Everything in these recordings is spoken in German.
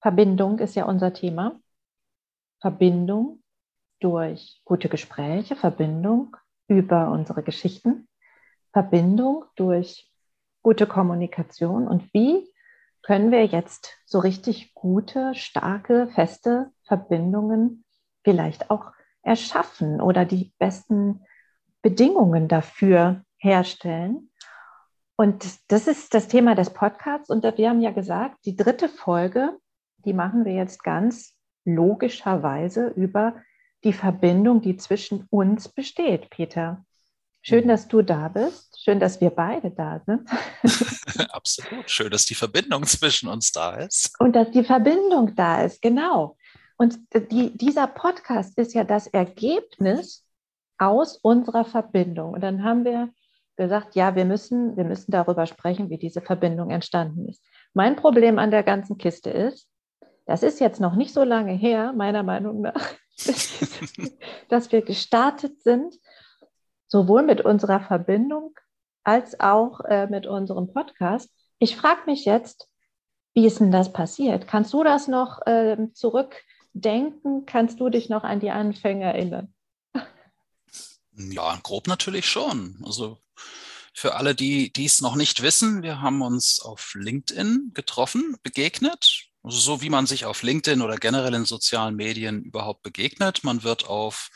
Verbindung ist ja unser Thema. Verbindung durch gute Gespräche, Verbindung über unsere Geschichten, Verbindung durch gute Kommunikation und wie können wir jetzt so richtig gute, starke, feste Verbindungen vielleicht auch erschaffen oder die besten Bedingungen dafür herstellen. Und das ist das Thema des Podcasts. Und wir haben ja gesagt, die dritte Folge, die machen wir jetzt ganz logischerweise über die Verbindung, die zwischen uns besteht, Peter. Schön, mhm. dass du da bist. Schön, dass wir beide da sind. Absolut. Schön, dass die Verbindung zwischen uns da ist. Und dass die Verbindung da ist, genau. Und die, dieser Podcast ist ja das Ergebnis aus unserer Verbindung. Und dann haben wir gesagt, ja, wir müssen, wir müssen darüber sprechen, wie diese Verbindung entstanden ist. Mein Problem an der ganzen Kiste ist, das ist jetzt noch nicht so lange her, meiner Meinung nach, dass wir gestartet sind, sowohl mit unserer Verbindung als auch äh, mit unserem Podcast. Ich frage mich jetzt, wie ist denn das passiert? Kannst du das noch äh, zurückdenken? Kannst du dich noch an die Anfänge erinnern? Ja, grob natürlich schon. Also für alle, die es noch nicht wissen, wir haben uns auf LinkedIn getroffen, begegnet. Also so wie man sich auf LinkedIn oder generell in sozialen Medien überhaupt begegnet. Man wird auf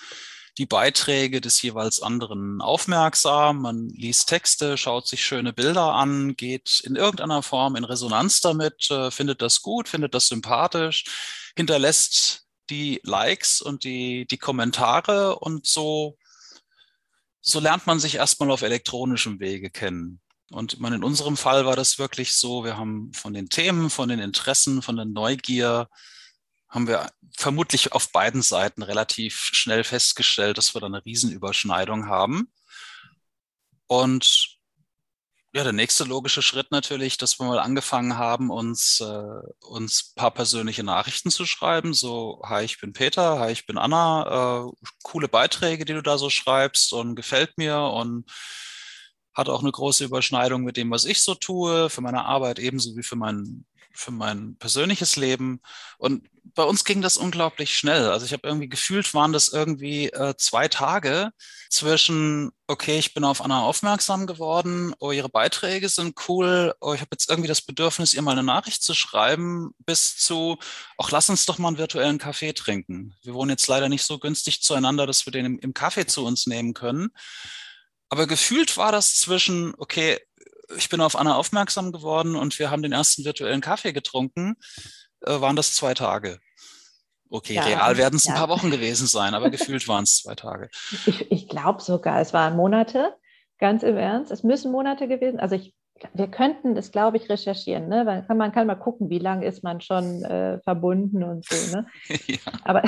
die Beiträge des jeweils anderen aufmerksam, man liest Texte, schaut sich schöne Bilder an, geht in irgendeiner Form in Resonanz damit, äh, findet das gut, findet das sympathisch, hinterlässt die Likes und die, die Kommentare und so so lernt man sich erstmal auf elektronischem Wege kennen. Und man, in unserem Fall war das wirklich so, wir haben von den Themen, von den Interessen, von der Neugier, haben wir vermutlich auf beiden Seiten relativ schnell festgestellt, dass wir da eine Riesenüberschneidung haben. Und ja, der nächste logische Schritt natürlich, dass wir mal angefangen haben, uns, äh, uns paar persönliche Nachrichten zu schreiben. So, hi, ich bin Peter, hi, ich bin Anna. Äh, coole Beiträge, die du da so schreibst und gefällt mir und hat auch eine große Überschneidung mit dem, was ich so tue, für meine Arbeit ebenso wie für mein, für mein persönliches Leben. Und bei uns ging das unglaublich schnell. Also ich habe irgendwie gefühlt, waren das irgendwie äh, zwei Tage zwischen, okay, ich bin auf Anna aufmerksam geworden, oh, ihre Beiträge sind cool, oh, ich habe jetzt irgendwie das Bedürfnis, ihr mal eine Nachricht zu schreiben, bis zu, ach, lass uns doch mal einen virtuellen Kaffee trinken. Wir wohnen jetzt leider nicht so günstig zueinander, dass wir den im, im Kaffee zu uns nehmen können. Aber gefühlt war das zwischen, okay, ich bin auf Anna aufmerksam geworden und wir haben den ersten virtuellen Kaffee getrunken, äh, waren das zwei Tage. Okay, ja, real werden es ja. ein paar Wochen gewesen sein, aber gefühlt waren es zwei Tage. Ich, ich glaube sogar, es waren Monate, ganz im Ernst. Es müssen Monate gewesen. Also ich, wir könnten das, glaube ich, recherchieren. Ne? Man, kann, man kann mal gucken, wie lange ist man schon äh, verbunden und so. Ne? ja. Aber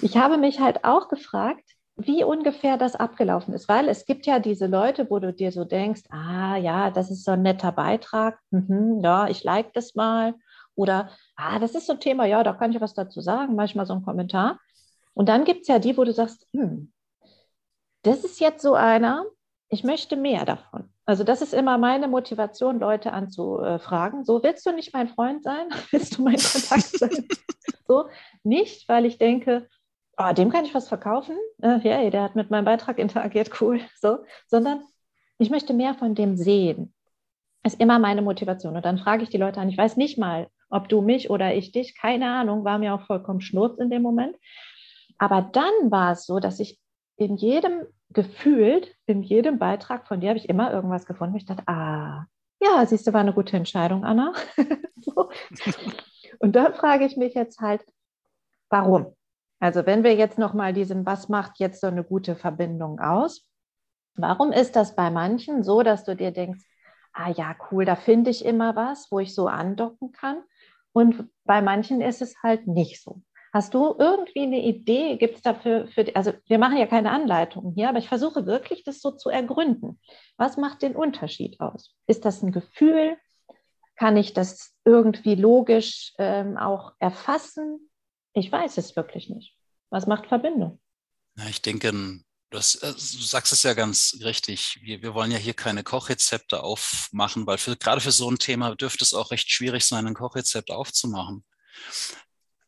ich habe mich halt auch gefragt, wie ungefähr das abgelaufen ist, weil es gibt ja diese Leute, wo du dir so denkst, ah ja, das ist so ein netter Beitrag, mhm, ja, ich like das mal oder ah, das ist so ein Thema, ja, da kann ich was dazu sagen, manchmal so ein Kommentar. Und dann gibt es ja die, wo du sagst, hm, das ist jetzt so einer, ich möchte mehr davon. Also das ist immer meine Motivation, Leute anzufragen. So, willst du nicht mein Freund sein? Willst du mein Kontakt sein? so, nicht, weil ich denke, oh, dem kann ich was verkaufen. Äh, hey, der hat mit meinem Beitrag interagiert, cool. So, sondern ich möchte mehr von dem sehen. Ist immer meine Motivation. Und dann frage ich die Leute an, ich weiß nicht mal, ob du mich oder ich dich, keine Ahnung, war mir auch vollkommen schnurz in dem Moment. Aber dann war es so, dass ich in jedem gefühlt, in jedem Beitrag von dir habe ich immer irgendwas gefunden. Ich dachte, ah, ja, siehst du, war eine gute Entscheidung, Anna. so. Und dann frage ich mich jetzt halt, warum? Also wenn wir jetzt nochmal diesen, was macht jetzt so eine gute Verbindung aus? Warum ist das bei manchen so, dass du dir denkst, ah ja, cool, da finde ich immer was, wo ich so andocken kann? Und bei manchen ist es halt nicht so. Hast du irgendwie eine Idee? Gibt es dafür, für, also wir machen ja keine Anleitungen hier, aber ich versuche wirklich, das so zu ergründen. Was macht den Unterschied aus? Ist das ein Gefühl? Kann ich das irgendwie logisch ähm, auch erfassen? Ich weiß es wirklich nicht. Was macht Verbindung? Ja, ich denke, du, hast, äh, du, sagst es ja ganz richtig. Wir, wir wollen ja hier keine Kochrezepte aufmachen, weil für, gerade für so ein Thema dürfte es auch recht schwierig sein, ein Kochrezept aufzumachen.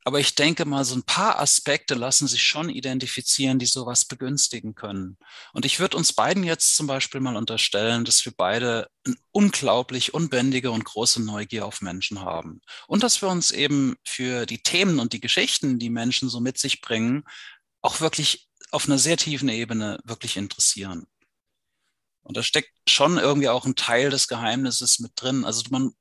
Aber ich denke mal, so ein paar Aspekte lassen sich schon identifizieren, die sowas begünstigen können. Und ich würde uns beiden jetzt zum Beispiel mal unterstellen, dass wir beide eine unglaublich unbändige und große Neugier auf Menschen haben. Und dass wir uns eben für die Themen und die Geschichten, die Menschen so mit sich bringen, auch wirklich auf einer sehr tiefen Ebene wirklich interessieren. Und da steckt schon irgendwie auch ein Teil des Geheimnisses mit drin. Also man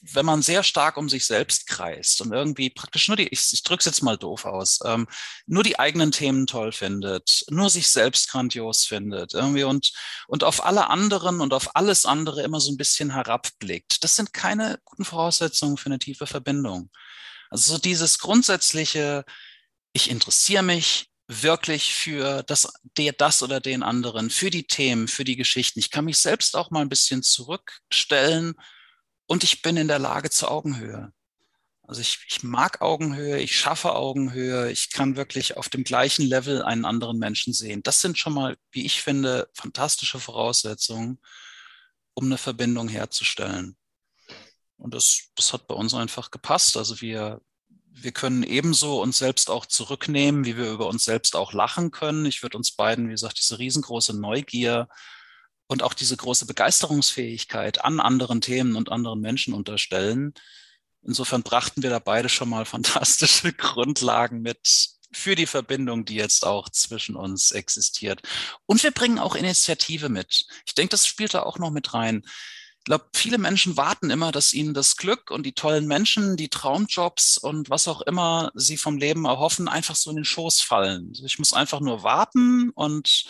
wenn man sehr stark um sich selbst kreist und irgendwie praktisch nur die, ich, ich drücke es jetzt mal doof aus, ähm, nur die eigenen Themen toll findet, nur sich selbst grandios findet irgendwie und, und auf alle anderen und auf alles andere immer so ein bisschen herabblickt, das sind keine guten Voraussetzungen für eine tiefe Verbindung. Also so dieses grundsätzliche, ich interessiere mich wirklich für das, der, das oder den anderen, für die Themen, für die Geschichten. Ich kann mich selbst auch mal ein bisschen zurückstellen und ich bin in der Lage zur Augenhöhe. Also ich, ich mag Augenhöhe, ich schaffe Augenhöhe, ich kann wirklich auf dem gleichen Level einen anderen Menschen sehen. Das sind schon mal, wie ich finde, fantastische Voraussetzungen, um eine Verbindung herzustellen. Und das, das hat bei uns einfach gepasst. Also wir, wir können ebenso uns selbst auch zurücknehmen, wie wir über uns selbst auch lachen können. Ich würde uns beiden, wie gesagt, diese riesengroße Neugier und auch diese große Begeisterungsfähigkeit an anderen Themen und anderen Menschen unterstellen. Insofern brachten wir da beide schon mal fantastische Grundlagen mit für die Verbindung, die jetzt auch zwischen uns existiert. Und wir bringen auch Initiative mit. Ich denke, das spielt da auch noch mit rein. Ich glaube, viele Menschen warten immer, dass ihnen das Glück und die tollen Menschen, die Traumjobs und was auch immer sie vom Leben erhoffen, einfach so in den Schoß fallen. Ich muss einfach nur warten und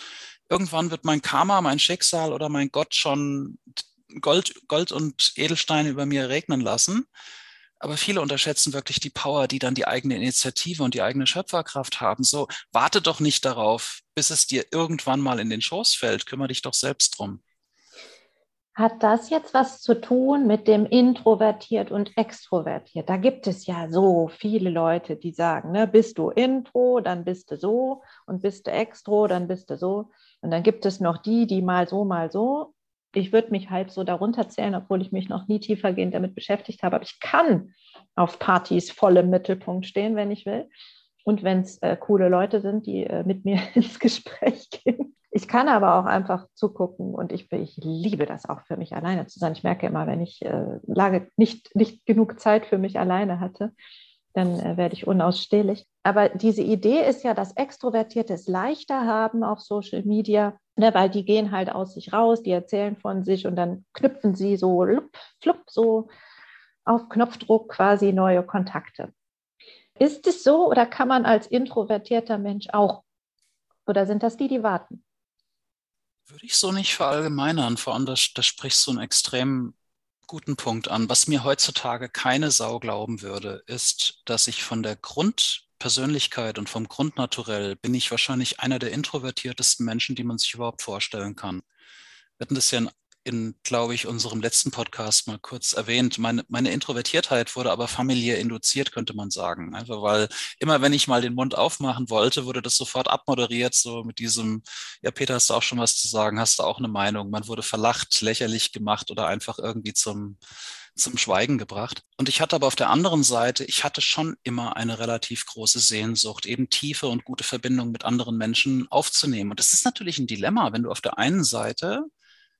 irgendwann wird mein Karma, mein Schicksal oder mein Gott schon Gold, Gold und Edelsteine über mir regnen lassen. Aber viele unterschätzen wirklich die Power, die dann die eigene Initiative und die eigene Schöpferkraft haben. So, warte doch nicht darauf, bis es dir irgendwann mal in den Schoß fällt. Kümmere dich doch selbst drum. Hat das jetzt was zu tun mit dem introvertiert und extrovertiert? Da gibt es ja so viele Leute, die sagen, ne, bist du intro, dann bist du so und bist du extro, dann bist du so. Und dann gibt es noch die, die mal so, mal so. Ich würde mich halb so darunter zählen, obwohl ich mich noch nie tiefergehend damit beschäftigt habe. Aber ich kann auf Partys voll im Mittelpunkt stehen, wenn ich will. Und wenn es äh, coole Leute sind, die äh, mit mir ins Gespräch gehen. Ich kann aber auch einfach zugucken und ich, ich liebe das auch für mich alleine zu sein. Ich merke immer, wenn ich äh, lange nicht, nicht genug Zeit für mich alleine hatte, dann äh, werde ich unausstehlich. Aber diese Idee ist ja, dass Extrovertierte es leichter haben auf Social Media, ne, weil die gehen halt aus sich raus, die erzählen von sich und dann knüpfen sie so lup, flupp, so auf Knopfdruck quasi neue Kontakte. Ist es so oder kann man als introvertierter Mensch auch? Oder sind das die, die warten? Würde ich so nicht verallgemeinern. Vor allem, da, da sprichst du einen extrem guten Punkt an. Was mir heutzutage keine Sau glauben würde, ist, dass ich von der Grundpersönlichkeit und vom Grundnaturell bin ich wahrscheinlich einer der introvertiertesten Menschen, die man sich überhaupt vorstellen kann. Wir hatten das ja in in, glaube ich, unserem letzten Podcast mal kurz erwähnt. Meine, meine Introvertiertheit wurde aber familiär induziert, könnte man sagen. Einfach weil immer, wenn ich mal den Mund aufmachen wollte, wurde das sofort abmoderiert, so mit diesem, ja, Peter, hast du auch schon was zu sagen? Hast du auch eine Meinung? Man wurde verlacht, lächerlich gemacht oder einfach irgendwie zum, zum Schweigen gebracht. Und ich hatte aber auf der anderen Seite, ich hatte schon immer eine relativ große Sehnsucht, eben tiefe und gute Verbindungen mit anderen Menschen aufzunehmen. Und das ist natürlich ein Dilemma, wenn du auf der einen Seite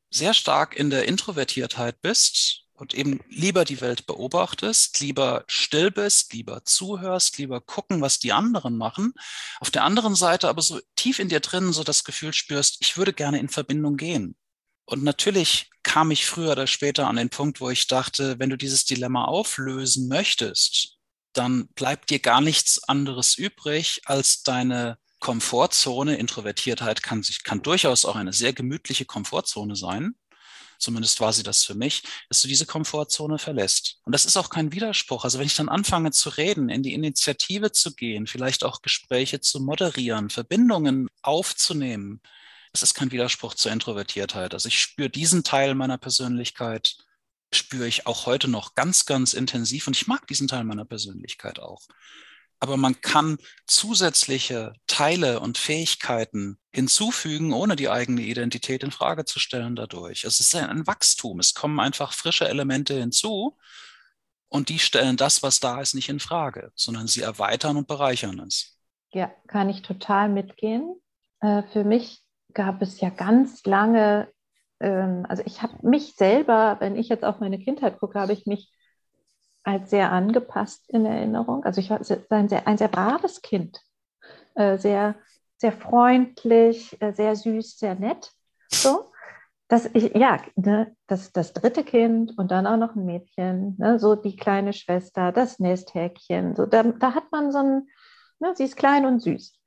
sehr stark in der Introvertiertheit bist und eben lieber die Welt beobachtest, lieber still bist, lieber zuhörst, lieber gucken, was die anderen machen. Auf der anderen Seite aber so tief in dir drin so das Gefühl spürst, ich würde gerne in Verbindung gehen. Und natürlich kam ich früher oder später an den Punkt, wo ich dachte, wenn du dieses Dilemma auflösen möchtest, dann bleibt dir gar nichts anderes übrig, als deine Komfortzone, Introvertiertheit kann sich, kann durchaus auch eine sehr gemütliche Komfortzone sein. Zumindest war sie das für mich, dass du diese Komfortzone verlässt. Und das ist auch kein Widerspruch. Also wenn ich dann anfange zu reden, in die Initiative zu gehen, vielleicht auch Gespräche zu moderieren, Verbindungen aufzunehmen, das ist kein Widerspruch zur Introvertiertheit. Also ich spüre diesen Teil meiner Persönlichkeit, spüre ich auch heute noch ganz, ganz intensiv und ich mag diesen Teil meiner Persönlichkeit auch aber man kann zusätzliche Teile und Fähigkeiten hinzufügen, ohne die eigene Identität in Frage zu stellen dadurch. Es ist ein Wachstum. Es kommen einfach frische Elemente hinzu. und die stellen das, was da ist, nicht in Frage, sondern sie erweitern und bereichern es. Ja, kann ich total mitgehen. Äh, für mich gab es ja ganz lange, ähm, also ich habe mich selber, wenn ich jetzt auf meine Kindheit gucke, habe ich mich als sehr angepasst in Erinnerung. Also ich war ein sehr, ein sehr braves Kind, äh, sehr, sehr freundlich, äh, sehr süß, sehr nett. So das, ich, ja, ne, das, das dritte Kind und dann auch noch ein Mädchen, ne, so die kleine Schwester, das Nesthäkchen, so, da, da hat man so ein, ne, sie ist klein und süß.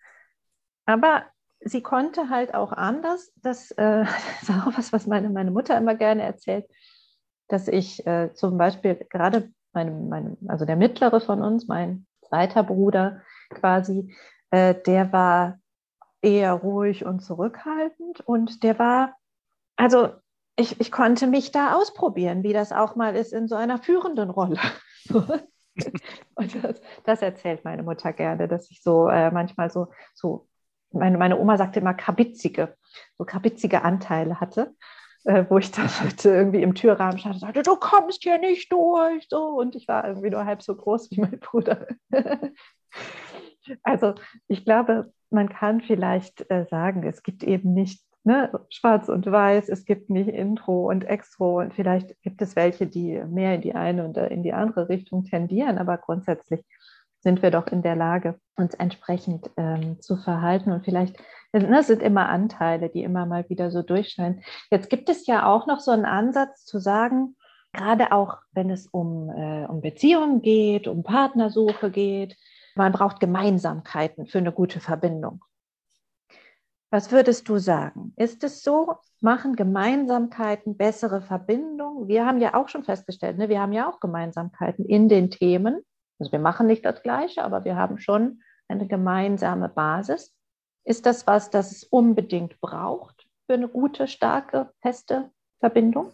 Aber sie konnte halt auch anders, das, äh, das ist auch was, was meine, meine Mutter immer gerne erzählt, dass ich äh, zum Beispiel gerade meinem, meinem, also der mittlere von uns, mein zweiter Bruder quasi, äh, der war eher ruhig und zurückhaltend und der war also ich, ich konnte mich da ausprobieren, wie das auch mal ist in so einer führenden Rolle. Und das, das, erzählt meine Mutter gerne, dass ich so äh, manchmal so, so meine, meine Oma sagte immer kabitzige, so kabitzige Anteile hatte, äh, wo ich dann halt irgendwie im Türrahmen stand und sagte, du kommst hier nicht durch. So. Und ich war irgendwie nur halb so groß wie mein Bruder. also ich glaube, man kann vielleicht äh, sagen, es gibt eben nicht ne, schwarz und weiß, es gibt nicht Intro und Extro und vielleicht gibt es welche, die mehr in die eine oder in die andere Richtung tendieren, aber grundsätzlich sind wir doch in der Lage, uns entsprechend ähm, zu verhalten und vielleicht ne, sind immer Anteile, die immer mal wieder so durchscheinen. Jetzt gibt es ja auch noch so einen Ansatz zu sagen, gerade auch wenn es um, äh, um Beziehungen geht, um Partnersuche geht, man braucht Gemeinsamkeiten für eine gute Verbindung. Was würdest du sagen? Ist es so? Machen Gemeinsamkeiten bessere Verbindungen? Wir haben ja auch schon festgestellt, ne, wir haben ja auch Gemeinsamkeiten in den Themen. Also wir machen nicht das Gleiche, aber wir haben schon eine gemeinsame Basis. Ist das was, das es unbedingt braucht für eine gute, starke, feste Verbindung?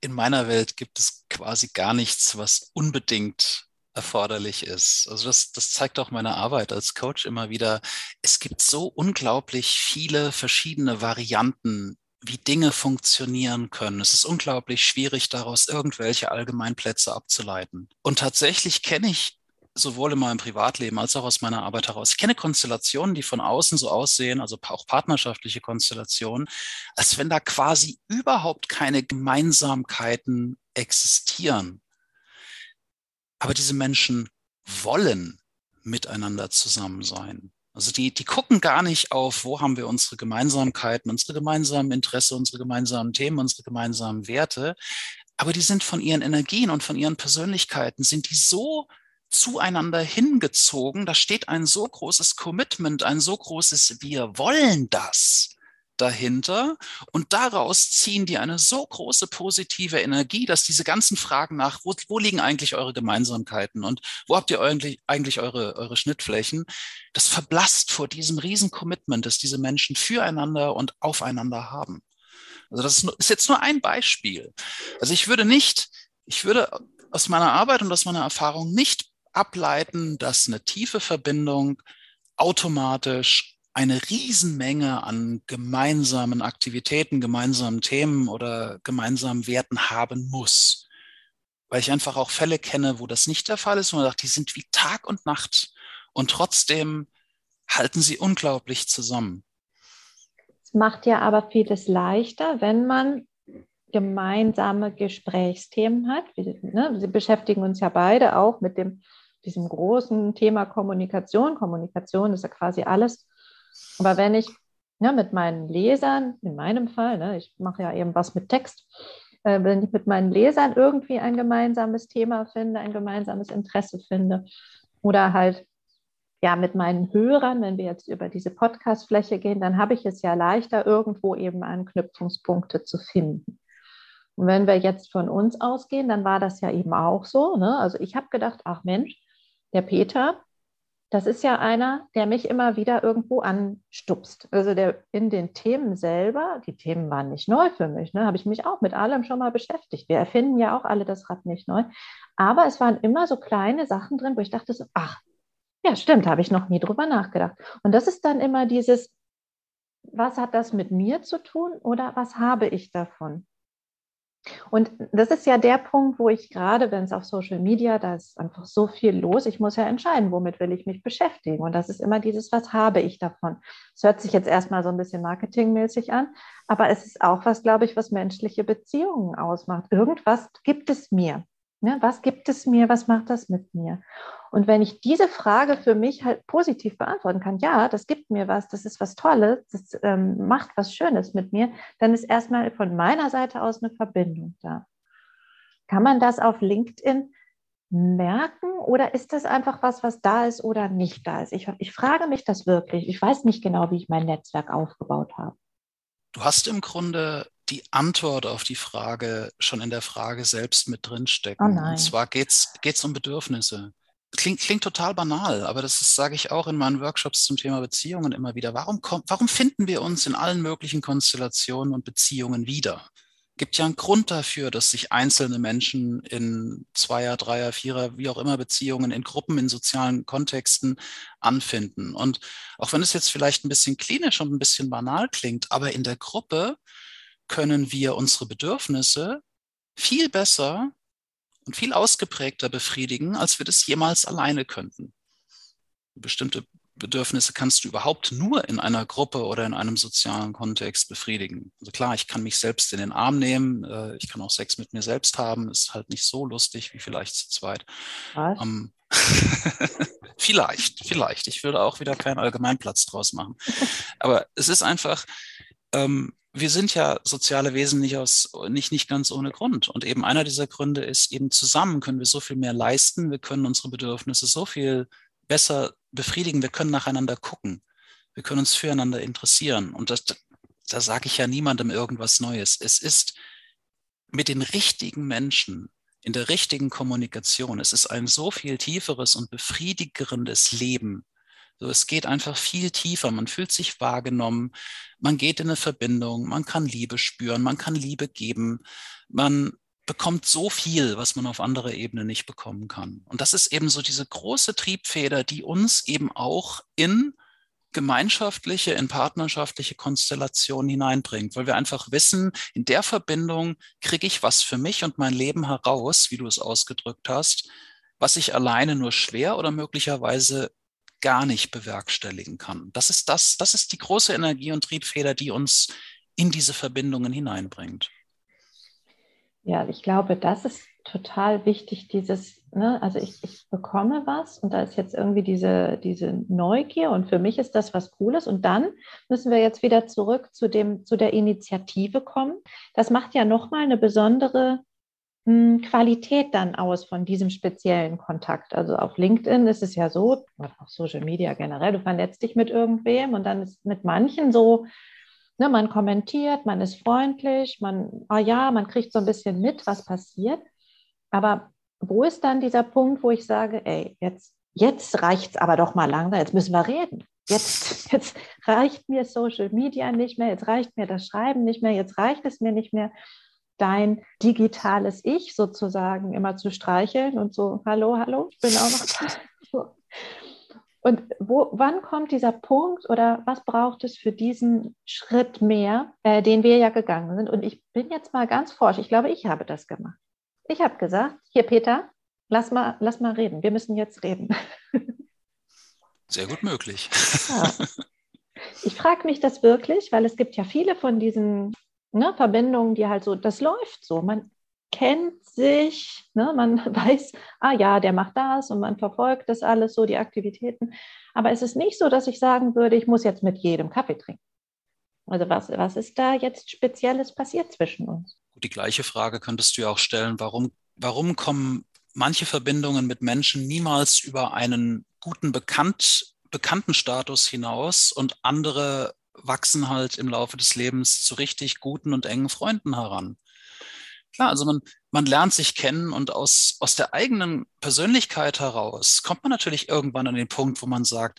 In meiner Welt gibt es quasi gar nichts, was unbedingt erforderlich ist. Also das, das zeigt auch meine Arbeit als Coach immer wieder. Es gibt so unglaublich viele verschiedene Varianten, wie Dinge funktionieren können. Es ist unglaublich schwierig, daraus irgendwelche Allgemeinplätze abzuleiten. Und tatsächlich kenne ich sowohl in meinem Privatleben als auch aus meiner Arbeit heraus. Ich kenne Konstellationen, die von außen so aussehen, also auch partnerschaftliche Konstellationen, als wenn da quasi überhaupt keine Gemeinsamkeiten existieren. Aber diese Menschen wollen miteinander zusammen sein. Also die, die gucken gar nicht auf, wo haben wir unsere Gemeinsamkeiten, unsere gemeinsamen Interessen, unsere gemeinsamen Themen, unsere gemeinsamen Werte. Aber die sind von ihren Energien und von ihren Persönlichkeiten, sind die so zueinander hingezogen. Da steht ein so großes Commitment, ein so großes Wir wollen das dahinter und daraus ziehen die eine so große positive Energie, dass diese ganzen Fragen nach, wo, wo liegen eigentlich eure Gemeinsamkeiten und wo habt ihr eigentlich, eigentlich eure, eure Schnittflächen, das verblasst vor diesem riesen Commitment, das diese Menschen füreinander und aufeinander haben. Also das ist, ist jetzt nur ein Beispiel. Also ich würde nicht, ich würde aus meiner Arbeit und aus meiner Erfahrung nicht ableiten, dass eine tiefe Verbindung automatisch eine Riesenmenge an gemeinsamen Aktivitäten, gemeinsamen Themen oder gemeinsamen Werten haben muss. Weil ich einfach auch Fälle kenne, wo das nicht der Fall ist, wo man sagt, die sind wie Tag und Nacht und trotzdem halten sie unglaublich zusammen. Es macht ja aber vieles leichter, wenn man gemeinsame Gesprächsthemen hat. Wir, ne, Sie beschäftigen uns ja beide auch mit dem, diesem großen Thema Kommunikation. Kommunikation ist ja quasi alles, aber wenn ich ja, mit meinen Lesern, in meinem Fall, ne, ich mache ja eben was mit Text, äh, wenn ich mit meinen Lesern irgendwie ein gemeinsames Thema finde, ein gemeinsames Interesse finde oder halt ja mit meinen Hörern, wenn wir jetzt über diese Podcast-Fläche gehen, dann habe ich es ja leichter, irgendwo eben Anknüpfungspunkte zu finden. Und wenn wir jetzt von uns ausgehen, dann war das ja eben auch so. Ne? Also ich habe gedacht, ach Mensch, der Peter, das ist ja einer, der mich immer wieder irgendwo anstupst. Also der in den Themen selber, die Themen waren nicht neu für mich, ne, habe ich mich auch mit allem schon mal beschäftigt. Wir erfinden ja auch alle das Rad nicht neu. Aber es waren immer so kleine Sachen drin, wo ich dachte so, ach, ja, stimmt, habe ich noch nie drüber nachgedacht. Und das ist dann immer dieses, was hat das mit mir zu tun oder was habe ich davon? Und das ist ja der Punkt, wo ich gerade, wenn es auf Social Media, da ist einfach so viel los, ich muss ja entscheiden, womit will ich mich beschäftigen. Und das ist immer dieses, was habe ich davon? Es hört sich jetzt erstmal so ein bisschen marketingmäßig an, aber es ist auch was, glaube ich, was menschliche Beziehungen ausmacht. Irgendwas gibt es mir. Ne? Was gibt es mir? Was macht das mit mir? Und wenn ich diese Frage für mich halt positiv beantworten kann, ja, das gibt mir was, das ist was Tolles, das ähm, macht was Schönes mit mir, dann ist erstmal von meiner Seite aus eine Verbindung da. Kann man das auf LinkedIn merken oder ist das einfach was, was da ist oder nicht da ist? Ich, ich frage mich das wirklich. Ich weiß nicht genau, wie ich mein Netzwerk aufgebaut habe. Du hast im Grunde die Antwort auf die Frage schon in der Frage selbst mit drinstecken. Oh. Und zwar geht es um Bedürfnisse. Klingt, klingt total banal, aber das sage ich auch in meinen Workshops zum Thema Beziehungen immer wieder. Warum, kommt, warum finden wir uns in allen möglichen Konstellationen und Beziehungen wieder? gibt ja einen Grund dafür, dass sich einzelne Menschen in Zweier, Dreier, Vierer, wie auch immer Beziehungen in Gruppen, in sozialen Kontexten anfinden. Und auch wenn es jetzt vielleicht ein bisschen klinisch und ein bisschen banal klingt, aber in der Gruppe können wir unsere Bedürfnisse viel besser und viel ausgeprägter befriedigen, als wir das jemals alleine könnten. Bestimmte Bedürfnisse kannst du überhaupt nur in einer Gruppe oder in einem sozialen Kontext befriedigen. Also klar, ich kann mich selbst in den Arm nehmen, äh, ich kann auch Sex mit mir selbst haben, ist halt nicht so lustig wie vielleicht zu zweit. Ähm, vielleicht, vielleicht. Ich würde auch wieder keinen Allgemeinplatz draus machen. Aber es ist einfach, ähm, wir sind ja soziale Wesen nicht aus, nicht, nicht ganz ohne Grund. Und eben einer dieser Gründe ist eben zusammen können wir so viel mehr leisten. Wir können unsere Bedürfnisse so viel besser befriedigen. Wir können nacheinander gucken. Wir können uns füreinander interessieren. Und das, da sage ich ja niemandem irgendwas Neues. Es ist mit den richtigen Menschen in der richtigen Kommunikation. Es ist ein so viel tieferes und befriedigerendes Leben. So, es geht einfach viel tiefer. Man fühlt sich wahrgenommen. Man geht in eine Verbindung. Man kann Liebe spüren. Man kann Liebe geben. Man bekommt so viel, was man auf anderer Ebene nicht bekommen kann. Und das ist eben so diese große Triebfeder, die uns eben auch in gemeinschaftliche, in partnerschaftliche Konstellationen hineinbringt, weil wir einfach wissen, in der Verbindung kriege ich was für mich und mein Leben heraus, wie du es ausgedrückt hast, was ich alleine nur schwer oder möglicherweise gar nicht bewerkstelligen kann. Das ist das, das ist die große Energie und Triebfeder, die uns in diese Verbindungen hineinbringt. Ja, ich glaube, das ist total wichtig, dieses, ne, also ich, ich bekomme was und da ist jetzt irgendwie diese, diese Neugier und für mich ist das was Cooles und dann müssen wir jetzt wieder zurück zu, dem, zu der Initiative kommen. Das macht ja nochmal eine besondere Qualität dann aus von diesem speziellen Kontakt. Also auf LinkedIn ist es ja so, oder auf Social Media generell, du vernetzt dich mit irgendwem und dann ist mit manchen so, Ne, man kommentiert, man ist freundlich, man, ah ja, man kriegt so ein bisschen mit, was passiert. Aber wo ist dann dieser Punkt, wo ich sage, ey, jetzt, jetzt reicht es aber doch mal langsam, jetzt müssen wir reden. Jetzt, jetzt reicht mir Social Media nicht mehr, jetzt reicht mir das Schreiben nicht mehr, jetzt reicht es mir nicht mehr, dein digitales Ich sozusagen immer zu streicheln und so, hallo, hallo, ich bin auch noch da. Und wo, wann kommt dieser Punkt oder was braucht es für diesen Schritt mehr, äh, den wir ja gegangen sind? Und ich bin jetzt mal ganz forsch. Ich glaube, ich habe das gemacht. Ich habe gesagt, hier Peter, lass mal, lass mal reden. Wir müssen jetzt reden. Sehr gut möglich. Ja. Ich frage mich das wirklich, weil es gibt ja viele von diesen ne, Verbindungen, die halt so, das läuft so. Man kennt sich, ne? man weiß, ah ja, der macht das und man verfolgt das alles so, die Aktivitäten. Aber es ist nicht so, dass ich sagen würde, ich muss jetzt mit jedem Kaffee trinken. Also was, was ist da jetzt Spezielles passiert zwischen uns? Die gleiche Frage könntest du ja auch stellen, warum, warum kommen manche Verbindungen mit Menschen niemals über einen guten Bekannt, Bekanntenstatus hinaus und andere wachsen halt im Laufe des Lebens zu richtig guten und engen Freunden heran. Klar, also man, man lernt sich kennen und aus, aus der eigenen Persönlichkeit heraus kommt man natürlich irgendwann an den Punkt, wo man sagt,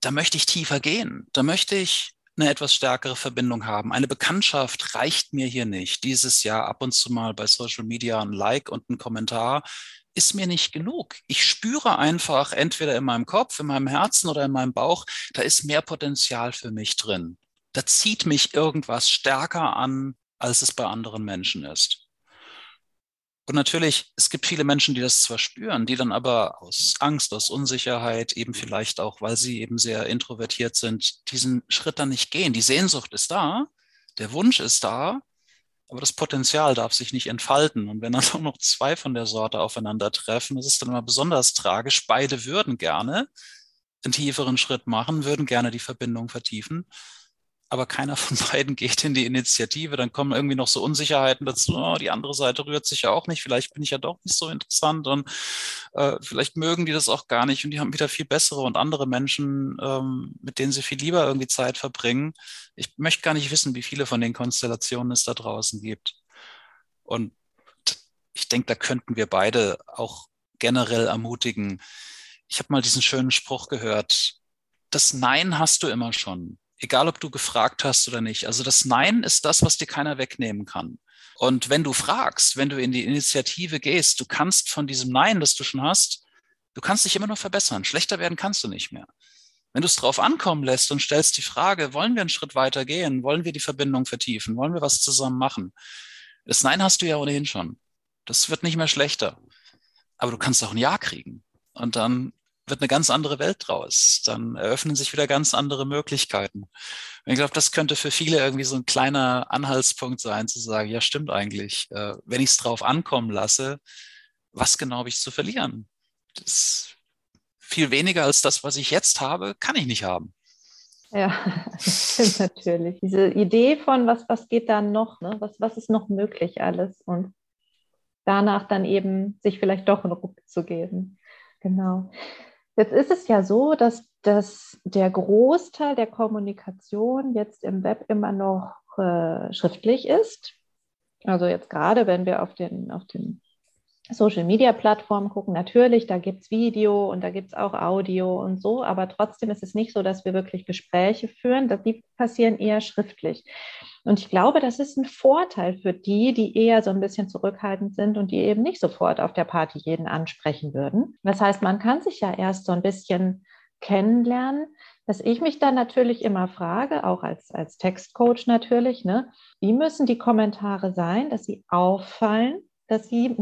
da möchte ich tiefer gehen, da möchte ich eine etwas stärkere Verbindung haben. Eine Bekanntschaft reicht mir hier nicht. Dieses Jahr ab und zu mal bei Social Media ein Like und ein Kommentar ist mir nicht genug. Ich spüre einfach entweder in meinem Kopf, in meinem Herzen oder in meinem Bauch, da ist mehr Potenzial für mich drin. Da zieht mich irgendwas stärker an, als es bei anderen Menschen ist. Und natürlich, es gibt viele Menschen, die das zwar spüren, die dann aber aus Angst, aus Unsicherheit, eben vielleicht auch, weil sie eben sehr introvertiert sind, diesen Schritt dann nicht gehen. Die Sehnsucht ist da, der Wunsch ist da, aber das Potenzial darf sich nicht entfalten. Und wenn dann auch noch zwei von der Sorte aufeinandertreffen, das ist dann immer besonders tragisch. Beide würden gerne einen tieferen Schritt machen, würden gerne die Verbindung vertiefen aber keiner von beiden geht in die Initiative. Dann kommen irgendwie noch so Unsicherheiten dazu. Oh, die andere Seite rührt sich ja auch nicht. Vielleicht bin ich ja doch nicht so interessant und äh, vielleicht mögen die das auch gar nicht und die haben wieder viel bessere und andere Menschen, ähm, mit denen sie viel lieber irgendwie Zeit verbringen. Ich möchte gar nicht wissen, wie viele von den Konstellationen es da draußen gibt. Und ich denke, da könnten wir beide auch generell ermutigen. Ich habe mal diesen schönen Spruch gehört. Das Nein hast du immer schon egal ob du gefragt hast oder nicht. Also das Nein ist das, was dir keiner wegnehmen kann. Und wenn du fragst, wenn du in die Initiative gehst, du kannst von diesem Nein, das du schon hast, du kannst dich immer nur verbessern. Schlechter werden kannst du nicht mehr. Wenn du es drauf ankommen lässt und stellst die Frage, wollen wir einen Schritt weiter gehen? Wollen wir die Verbindung vertiefen? Wollen wir was zusammen machen? Das Nein hast du ja ohnehin schon. Das wird nicht mehr schlechter. Aber du kannst auch ein Ja kriegen. Und dann wird eine ganz andere Welt draus. Dann eröffnen sich wieder ganz andere Möglichkeiten. Und ich glaube, das könnte für viele irgendwie so ein kleiner Anhaltspunkt sein, zu sagen, ja, stimmt eigentlich. Äh, wenn ich es drauf ankommen lasse, was genau habe ich zu verlieren? Das viel weniger als das, was ich jetzt habe, kann ich nicht haben. Ja, stimmt natürlich. Diese Idee von, was, was geht da noch, ne? was, was ist noch möglich alles und danach dann eben sich vielleicht doch einen Ruck zu geben. Genau. Jetzt ist es ja so, dass, dass der Großteil der Kommunikation jetzt im Web immer noch äh, schriftlich ist. Also jetzt gerade, wenn wir auf den, auf den Social-Media-Plattformen gucken, natürlich, da gibt es Video und da gibt es auch Audio und so, aber trotzdem ist es nicht so, dass wir wirklich Gespräche führen. Die passieren eher schriftlich. Und ich glaube, das ist ein Vorteil für die, die eher so ein bisschen zurückhaltend sind und die eben nicht sofort auf der Party jeden ansprechen würden. Das heißt, man kann sich ja erst so ein bisschen kennenlernen, dass ich mich dann natürlich immer frage, auch als, als Textcoach natürlich, ne, wie müssen die Kommentare sein, dass sie auffallen, dass sie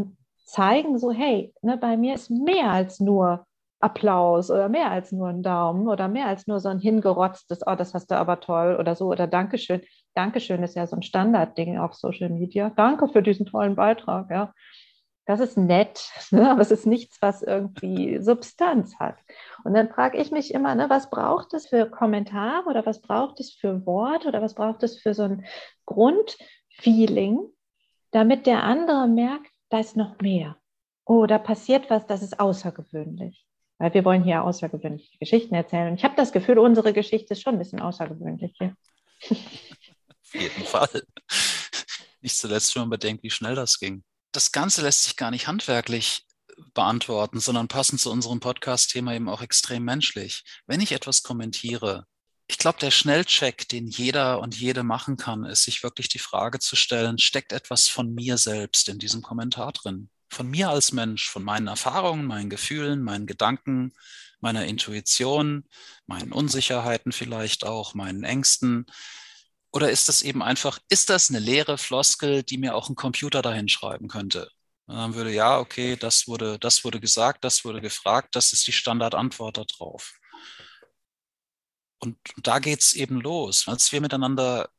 zeigen, so, hey, ne, bei mir ist mehr als nur Applaus oder mehr als nur ein Daumen oder mehr als nur so ein hingerotztes, oh, das hast du aber toll oder so oder Dankeschön. Dankeschön ist ja so ein Standardding auf Social Media. Danke für diesen tollen Beitrag, ja. Das ist nett, ne? aber es ist nichts, was irgendwie Substanz hat. Und dann frage ich mich immer, ne, was braucht es für Kommentare oder was braucht es für Wort oder was braucht es für so ein Grundfeeling, damit der andere merkt, da ist noch mehr. Oh, da passiert was, das ist außergewöhnlich. Weil wir wollen hier außergewöhnliche Geschichten erzählen. Und ich habe das Gefühl, unsere Geschichte ist schon ein bisschen außergewöhnlich hier. Auf jeden Fall. Nicht zuletzt, wenn man bedenkt, wie schnell das ging. Das Ganze lässt sich gar nicht handwerklich beantworten, sondern passend zu unserem Podcast-Thema eben auch extrem menschlich. Wenn ich etwas kommentiere, ich glaube, der Schnellcheck, den jeder und jede machen kann, ist, sich wirklich die Frage zu stellen, steckt etwas von mir selbst in diesem Kommentar drin? Von mir als Mensch, von meinen Erfahrungen, meinen Gefühlen, meinen Gedanken, meiner Intuition, meinen Unsicherheiten vielleicht auch, meinen Ängsten. Oder ist das eben einfach, ist das eine leere Floskel, die mir auch ein Computer dahin schreiben könnte? Und dann würde, ja, okay, das wurde, das wurde gesagt, das wurde gefragt, das ist die Standardantwort darauf. Und da geht es eben los. Als wir miteinander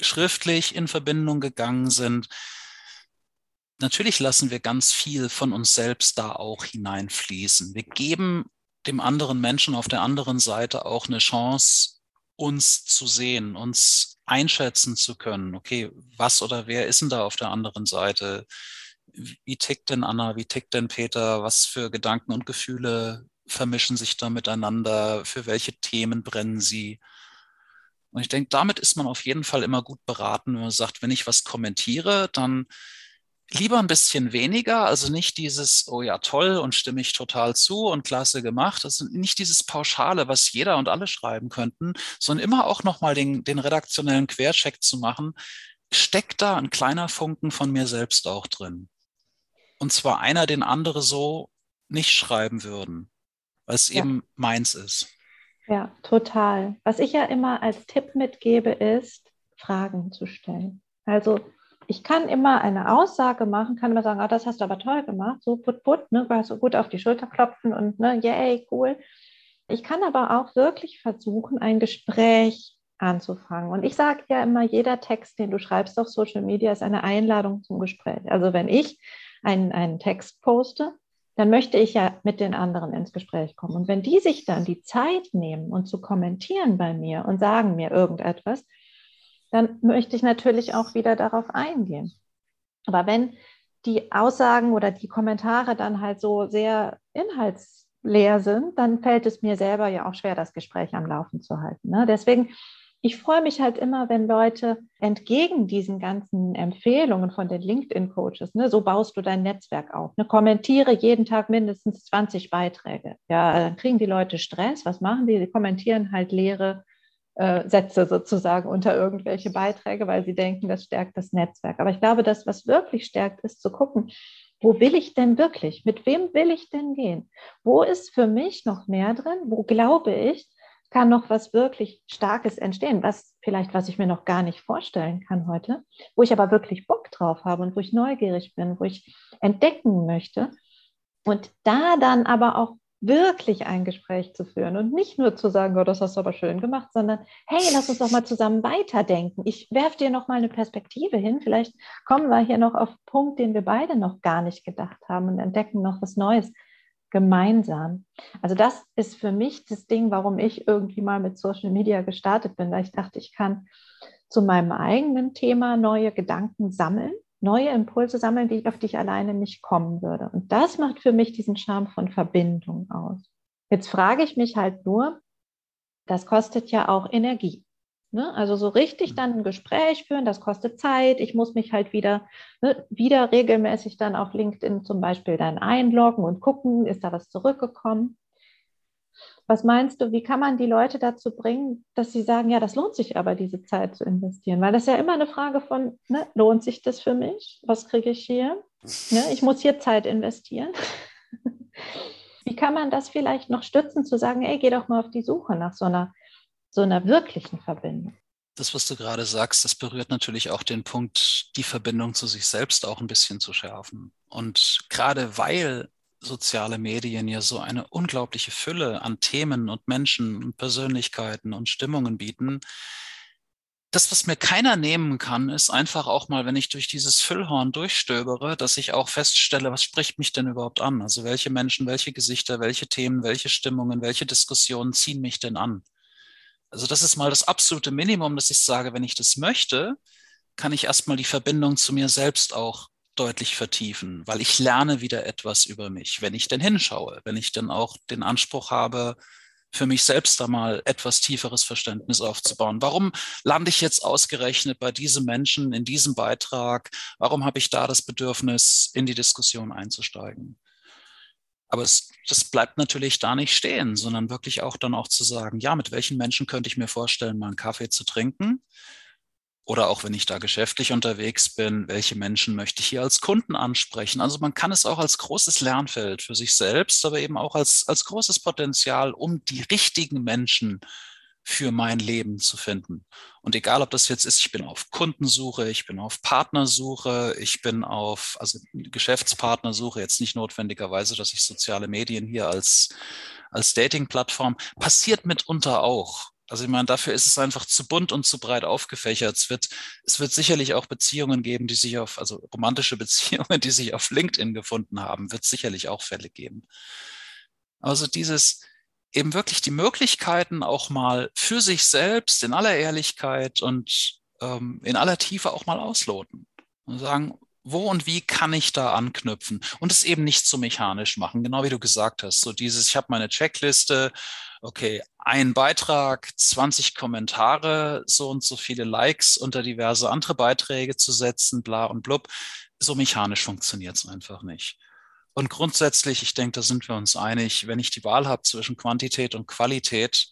schriftlich in Verbindung gegangen sind, natürlich lassen wir ganz viel von uns selbst da auch hineinfließen. Wir geben dem anderen Menschen auf der anderen Seite auch eine Chance, uns zu sehen, uns einschätzen zu können. Okay, was oder wer ist denn da auf der anderen Seite? Wie tickt denn Anna? Wie tickt denn Peter? Was für Gedanken und Gefühle vermischen sich da miteinander, für welche Themen brennen sie. Und ich denke, damit ist man auf jeden Fall immer gut beraten, wenn man sagt, wenn ich was kommentiere, dann lieber ein bisschen weniger, also nicht dieses, oh ja, toll und stimme ich total zu und klasse gemacht, also nicht dieses Pauschale, was jeder und alle schreiben könnten, sondern immer auch nochmal den, den redaktionellen Quercheck zu machen, steckt da ein kleiner Funken von mir selbst auch drin. Und zwar einer, den andere so nicht schreiben würden es ja. eben meins ist. Ja, total. Was ich ja immer als Tipp mitgebe, ist, Fragen zu stellen. Also ich kann immer eine Aussage machen, kann immer sagen, ah, das hast du aber toll gemacht, so put put, ne, so gut auf die Schulter klopfen und ne, yay, cool. Ich kann aber auch wirklich versuchen, ein Gespräch anzufangen. Und ich sage ja immer, jeder Text, den du schreibst auf Social Media, ist eine Einladung zum Gespräch. Also wenn ich einen, einen Text poste, dann möchte ich ja mit den anderen ins Gespräch kommen. Und wenn die sich dann die Zeit nehmen und zu kommentieren bei mir und sagen mir irgendetwas, dann möchte ich natürlich auch wieder darauf eingehen. Aber wenn die Aussagen oder die Kommentare dann halt so sehr inhaltsleer sind, dann fällt es mir selber ja auch schwer, das Gespräch am Laufen zu halten. Ne? Deswegen, ich freue mich halt immer, wenn Leute entgegen diesen ganzen Empfehlungen von den LinkedIn-Coaches, ne, so baust du dein Netzwerk auf, ne, kommentiere jeden Tag mindestens 20 Beiträge. Ja, dann kriegen die Leute Stress. Was machen die? Sie kommentieren halt leere äh, Sätze sozusagen unter irgendwelche Beiträge, weil sie denken, das stärkt das Netzwerk. Aber ich glaube, das, was wirklich stärkt, ist zu gucken, wo will ich denn wirklich? Mit wem will ich denn gehen? Wo ist für mich noch mehr drin? Wo glaube ich, kann noch was wirklich Starkes entstehen, was vielleicht, was ich mir noch gar nicht vorstellen kann heute, wo ich aber wirklich Bock drauf habe und wo ich neugierig bin, wo ich entdecken möchte. Und da dann aber auch wirklich ein Gespräch zu führen und nicht nur zu sagen, oh, das hast du aber schön gemacht, sondern hey, lass uns doch mal zusammen weiterdenken. Ich werfe dir noch mal eine Perspektive hin. Vielleicht kommen wir hier noch auf einen Punkt, den wir beide noch gar nicht gedacht haben und entdecken noch was Neues gemeinsam. Also das ist für mich das Ding, warum ich irgendwie mal mit Social Media gestartet bin, weil ich dachte, ich kann zu meinem eigenen Thema neue Gedanken sammeln neue Impulse sammeln, die, auf die ich alleine nicht kommen würde. Und das macht für mich diesen Charme von Verbindung aus. Jetzt frage ich mich halt nur, das kostet ja auch Energie. Ne? Also so richtig dann ein Gespräch führen, das kostet Zeit. Ich muss mich halt wieder, ne, wieder regelmäßig dann auf LinkedIn zum Beispiel dann einloggen und gucken, ist da was zurückgekommen. Was meinst du, wie kann man die Leute dazu bringen, dass sie sagen, ja, das lohnt sich aber, diese Zeit zu investieren? Weil das ist ja immer eine Frage von, ne, lohnt sich das für mich? Was kriege ich hier? Ne, ich muss hier Zeit investieren. wie kann man das vielleicht noch stützen, zu sagen, ey, geh doch mal auf die Suche nach so einer, so einer wirklichen Verbindung? Das, was du gerade sagst, das berührt natürlich auch den Punkt, die Verbindung zu sich selbst auch ein bisschen zu schärfen. Und gerade weil soziale Medien ja so eine unglaubliche Fülle an Themen und Menschen und Persönlichkeiten und Stimmungen bieten. Das, was mir keiner nehmen kann, ist einfach auch mal, wenn ich durch dieses Füllhorn durchstöbere, dass ich auch feststelle, was spricht mich denn überhaupt an? Also welche Menschen, welche Gesichter, welche Themen, welche Stimmungen, welche Diskussionen ziehen mich denn an? Also das ist mal das absolute Minimum, dass ich sage, wenn ich das möchte, kann ich erstmal die Verbindung zu mir selbst auch deutlich vertiefen, weil ich lerne wieder etwas über mich, wenn ich denn hinschaue, wenn ich dann auch den Anspruch habe, für mich selbst da mal etwas tieferes Verständnis aufzubauen. Warum lande ich jetzt ausgerechnet bei diesem Menschen in diesem Beitrag? Warum habe ich da das Bedürfnis, in die Diskussion einzusteigen? Aber es, das bleibt natürlich da nicht stehen, sondern wirklich auch dann auch zu sagen, ja, mit welchen Menschen könnte ich mir vorstellen, mal einen Kaffee zu trinken? Oder auch wenn ich da geschäftlich unterwegs bin, welche Menschen möchte ich hier als Kunden ansprechen? Also man kann es auch als großes Lernfeld für sich selbst, aber eben auch als, als großes Potenzial, um die richtigen Menschen für mein Leben zu finden. Und egal, ob das jetzt ist, ich bin auf Kundensuche, ich bin auf Partnersuche, ich bin auf, also Geschäftspartnersuche, jetzt nicht notwendigerweise, dass ich soziale Medien hier als, als Dating-Plattform, passiert mitunter auch. Also ich meine, dafür ist es einfach zu bunt und zu breit aufgefächert. Es wird, es wird sicherlich auch Beziehungen geben, die sich auf, also romantische Beziehungen, die sich auf LinkedIn gefunden haben, wird sicherlich auch Fälle geben. Also dieses eben wirklich die Möglichkeiten auch mal für sich selbst in aller Ehrlichkeit und ähm, in aller Tiefe auch mal ausloten und sagen, wo und wie kann ich da anknüpfen und es eben nicht so mechanisch machen, genau wie du gesagt hast. So dieses, ich habe meine Checkliste, okay, ein Beitrag, 20 Kommentare, so und so viele Likes unter diverse andere Beiträge zu setzen, bla und blub. So mechanisch funktioniert es einfach nicht. Und grundsätzlich, ich denke, da sind wir uns einig, wenn ich die Wahl habe zwischen Quantität und Qualität,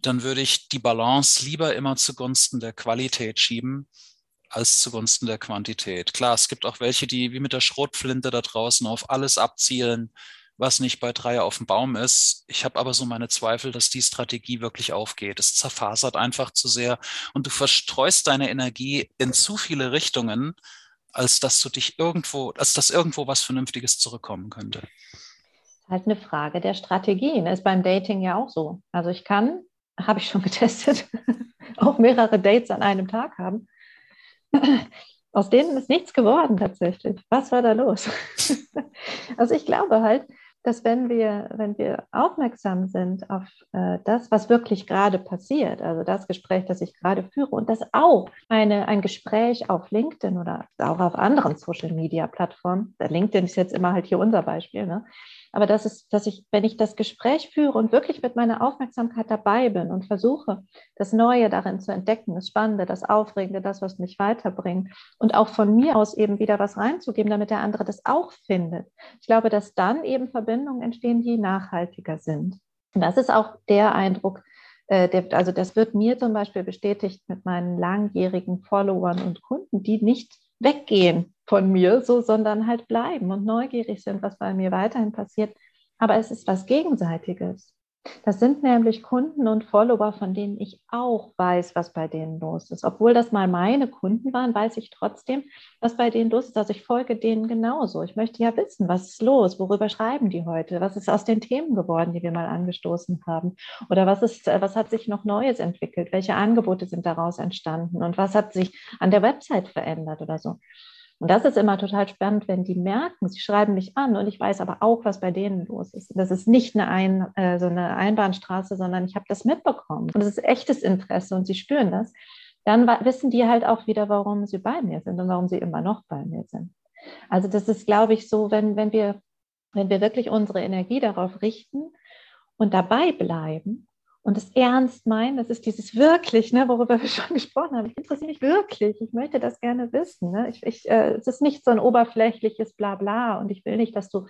dann würde ich die Balance lieber immer zugunsten der Qualität schieben, als zugunsten der Quantität. Klar, es gibt auch welche, die wie mit der Schrotflinte da draußen auf alles abzielen, was nicht bei drei auf dem Baum ist. Ich habe aber so meine Zweifel, dass die Strategie wirklich aufgeht. Es zerfasert einfach zu sehr und du verstreust deine Energie in zu viele Richtungen, als dass du dich irgendwo, als dass irgendwo was Vernünftiges zurückkommen könnte? Halt eine Frage der Strategien. Ist beim Dating ja auch so. Also ich kann, habe ich schon getestet, auch mehrere Dates an einem Tag haben. Aus denen ist nichts geworden tatsächlich. Was war da los? also ich glaube halt, dass wenn wir, wenn wir aufmerksam sind auf äh, das, was wirklich gerade passiert, also das Gespräch, das ich gerade führe und das auch eine, ein Gespräch auf LinkedIn oder auch auf anderen Social-Media-Plattformen, LinkedIn ist jetzt immer halt hier unser Beispiel, ne? Aber das ist, dass ich, wenn ich das Gespräch führe und wirklich mit meiner Aufmerksamkeit dabei bin und versuche, das Neue darin zu entdecken, das Spannende, das Aufregende, das, was mich weiterbringt und auch von mir aus eben wieder was reinzugeben, damit der andere das auch findet. Ich glaube, dass dann eben Verbindungen entstehen, die nachhaltiger sind. Und das ist auch der Eindruck, äh, also das wird mir zum Beispiel bestätigt mit meinen langjährigen Followern und Kunden, die nicht weggehen von mir, so, sondern halt bleiben und neugierig sind, was bei mir weiterhin passiert. Aber es ist was Gegenseitiges. Das sind nämlich Kunden und Follower, von denen ich auch weiß, was bei denen los ist. Obwohl das mal meine Kunden waren, weiß ich trotzdem, was bei denen los ist. Also ich folge denen genauso. Ich möchte ja wissen, was ist los, worüber schreiben die heute, was ist aus den Themen geworden, die wir mal angestoßen haben oder was ist, was hat sich noch Neues entwickelt, welche Angebote sind daraus entstanden und was hat sich an der Website verändert oder so. Und das ist immer total spannend, wenn die merken, sie schreiben mich an und ich weiß aber auch, was bei denen los ist. Das ist nicht eine, Ein, äh, so eine Einbahnstraße, sondern ich habe das mitbekommen. Und es ist echtes Interesse und sie spüren das. Dann wissen die halt auch wieder, warum sie bei mir sind und warum sie immer noch bei mir sind. Also das ist, glaube ich, so, wenn, wenn, wir, wenn wir wirklich unsere Energie darauf richten und dabei bleiben und es ernst meinen, das ist dieses wirklich, ne, worüber wir schon gesprochen haben. Ich interessiere mich wirklich, ich möchte das gerne wissen. Ne? Ich, ich, äh, es ist nicht so ein oberflächliches Blabla und ich will nicht, dass du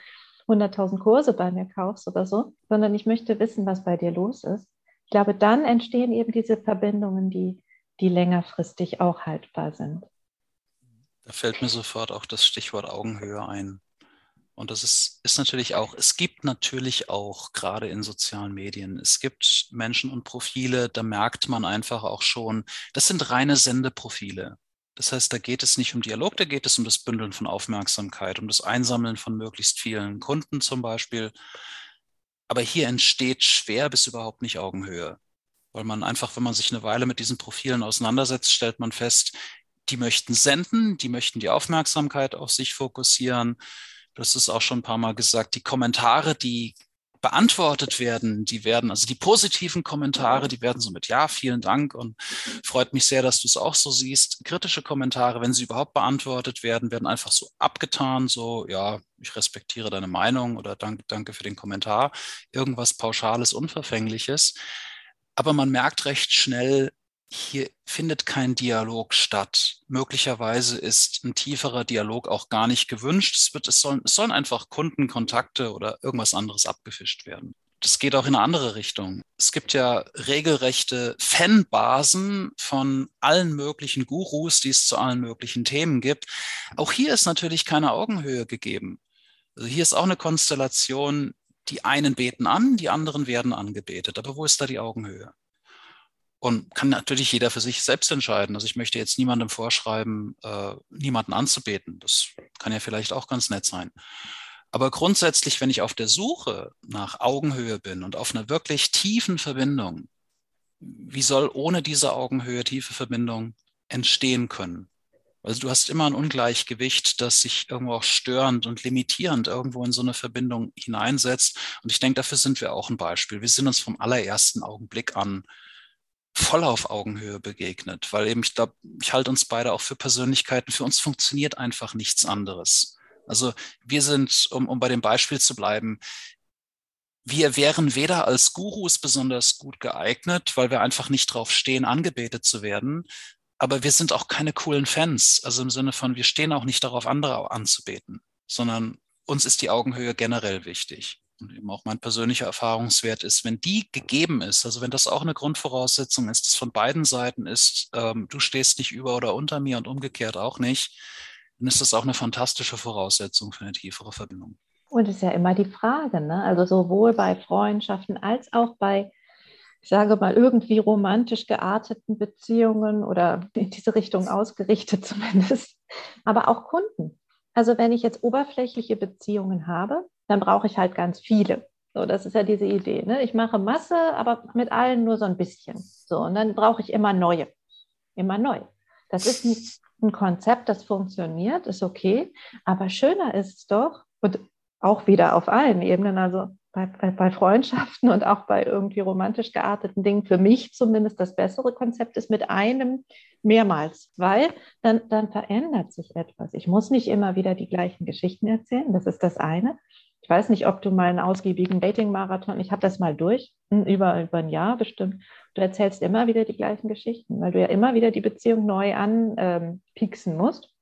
100.000 Kurse bei mir kaufst oder so, sondern ich möchte wissen, was bei dir los ist. Ich glaube, dann entstehen eben diese Verbindungen, die, die längerfristig auch haltbar sind. Da fällt mir sofort auch das Stichwort Augenhöhe ein. Und das ist, ist natürlich auch, es gibt natürlich auch gerade in sozialen Medien, es gibt Menschen und Profile, da merkt man einfach auch schon, das sind reine Sendeprofile. Das heißt, da geht es nicht um Dialog, da geht es um das Bündeln von Aufmerksamkeit, um das Einsammeln von möglichst vielen Kunden zum Beispiel. Aber hier entsteht schwer bis überhaupt nicht Augenhöhe, weil man einfach, wenn man sich eine Weile mit diesen Profilen auseinandersetzt, stellt man fest, die möchten senden, die möchten die Aufmerksamkeit auf sich fokussieren Hast es auch schon ein paar Mal gesagt, die Kommentare, die beantwortet werden, die werden, also die positiven Kommentare, die werden so mit Ja, vielen Dank und freut mich sehr, dass du es auch so siehst. Kritische Kommentare, wenn sie überhaupt beantwortet werden, werden einfach so abgetan, so, ja, ich respektiere deine Meinung oder danke, danke für den Kommentar. Irgendwas Pauschales, Unverfängliches. Aber man merkt recht schnell, hier findet kein Dialog statt. Möglicherweise ist ein tieferer Dialog auch gar nicht gewünscht. Es, wird, es, sollen, es sollen einfach Kundenkontakte oder irgendwas anderes abgefischt werden. Das geht auch in eine andere Richtung. Es gibt ja regelrechte Fanbasen von allen möglichen Gurus, die es zu allen möglichen Themen gibt. Auch hier ist natürlich keine Augenhöhe gegeben. Also hier ist auch eine Konstellation, die einen beten an, die anderen werden angebetet. Aber wo ist da die Augenhöhe? Und kann natürlich jeder für sich selbst entscheiden. Also ich möchte jetzt niemandem vorschreiben, äh, niemanden anzubeten. Das kann ja vielleicht auch ganz nett sein. Aber grundsätzlich, wenn ich auf der Suche nach Augenhöhe bin und auf einer wirklich tiefen Verbindung, wie soll ohne diese Augenhöhe tiefe Verbindung entstehen können? Also du hast immer ein Ungleichgewicht, das sich irgendwo auch störend und limitierend irgendwo in so eine Verbindung hineinsetzt. Und ich denke, dafür sind wir auch ein Beispiel. Wir sind uns vom allerersten Augenblick an voll auf Augenhöhe begegnet, weil eben ich glaube, ich halte uns beide auch für Persönlichkeiten. Für uns funktioniert einfach nichts anderes. Also wir sind, um, um bei dem Beispiel zu bleiben, wir wären weder als Gurus besonders gut geeignet, weil wir einfach nicht drauf stehen, angebetet zu werden, aber wir sind auch keine coolen Fans. Also im Sinne von, wir stehen auch nicht darauf, andere anzubeten, sondern uns ist die Augenhöhe generell wichtig und eben auch mein persönlicher Erfahrungswert ist, wenn die gegeben ist, also wenn das auch eine Grundvoraussetzung ist, dass von beiden Seiten ist, ähm, du stehst nicht über oder unter mir und umgekehrt auch nicht, dann ist das auch eine fantastische Voraussetzung für eine tiefere Verbindung. Und es ist ja immer die Frage, ne? also sowohl bei Freundschaften als auch bei ich sage mal, irgendwie romantisch gearteten Beziehungen oder in diese Richtung ausgerichtet zumindest, aber auch Kunden. Also wenn ich jetzt oberflächliche Beziehungen habe, dann brauche ich halt ganz viele. So, das ist ja diese Idee. Ne? Ich mache Masse, aber mit allen nur so ein bisschen. So, und dann brauche ich immer neue. Immer neu. Das ist ein, ein Konzept, das funktioniert, ist okay. Aber schöner ist es doch, und auch wieder auf allen Ebenen, also bei, bei, bei, Freundschaften und auch bei irgendwie romantisch gearteten Dingen, für mich zumindest das bessere Konzept ist mit einem mehrmals, weil dann, dann verändert sich etwas. Ich muss nicht immer wieder die gleichen Geschichten erzählen, das ist das eine. Ich weiß nicht, ob du mal einen ausgiebigen Dating-Marathon, ich habe das mal durch, hm, über, über ein Jahr bestimmt. Du erzählst immer wieder die gleichen Geschichten, weil du ja immer wieder die Beziehung neu anpieksen ähm, musst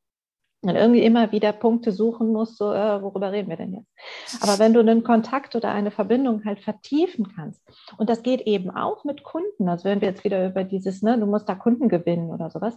und irgendwie immer wieder Punkte suchen musst, so, äh, worüber reden wir denn jetzt? Aber wenn du einen Kontakt oder eine Verbindung halt vertiefen kannst, und das geht eben auch mit Kunden, also wenn wir jetzt wieder über dieses, ne, du musst da Kunden gewinnen oder sowas,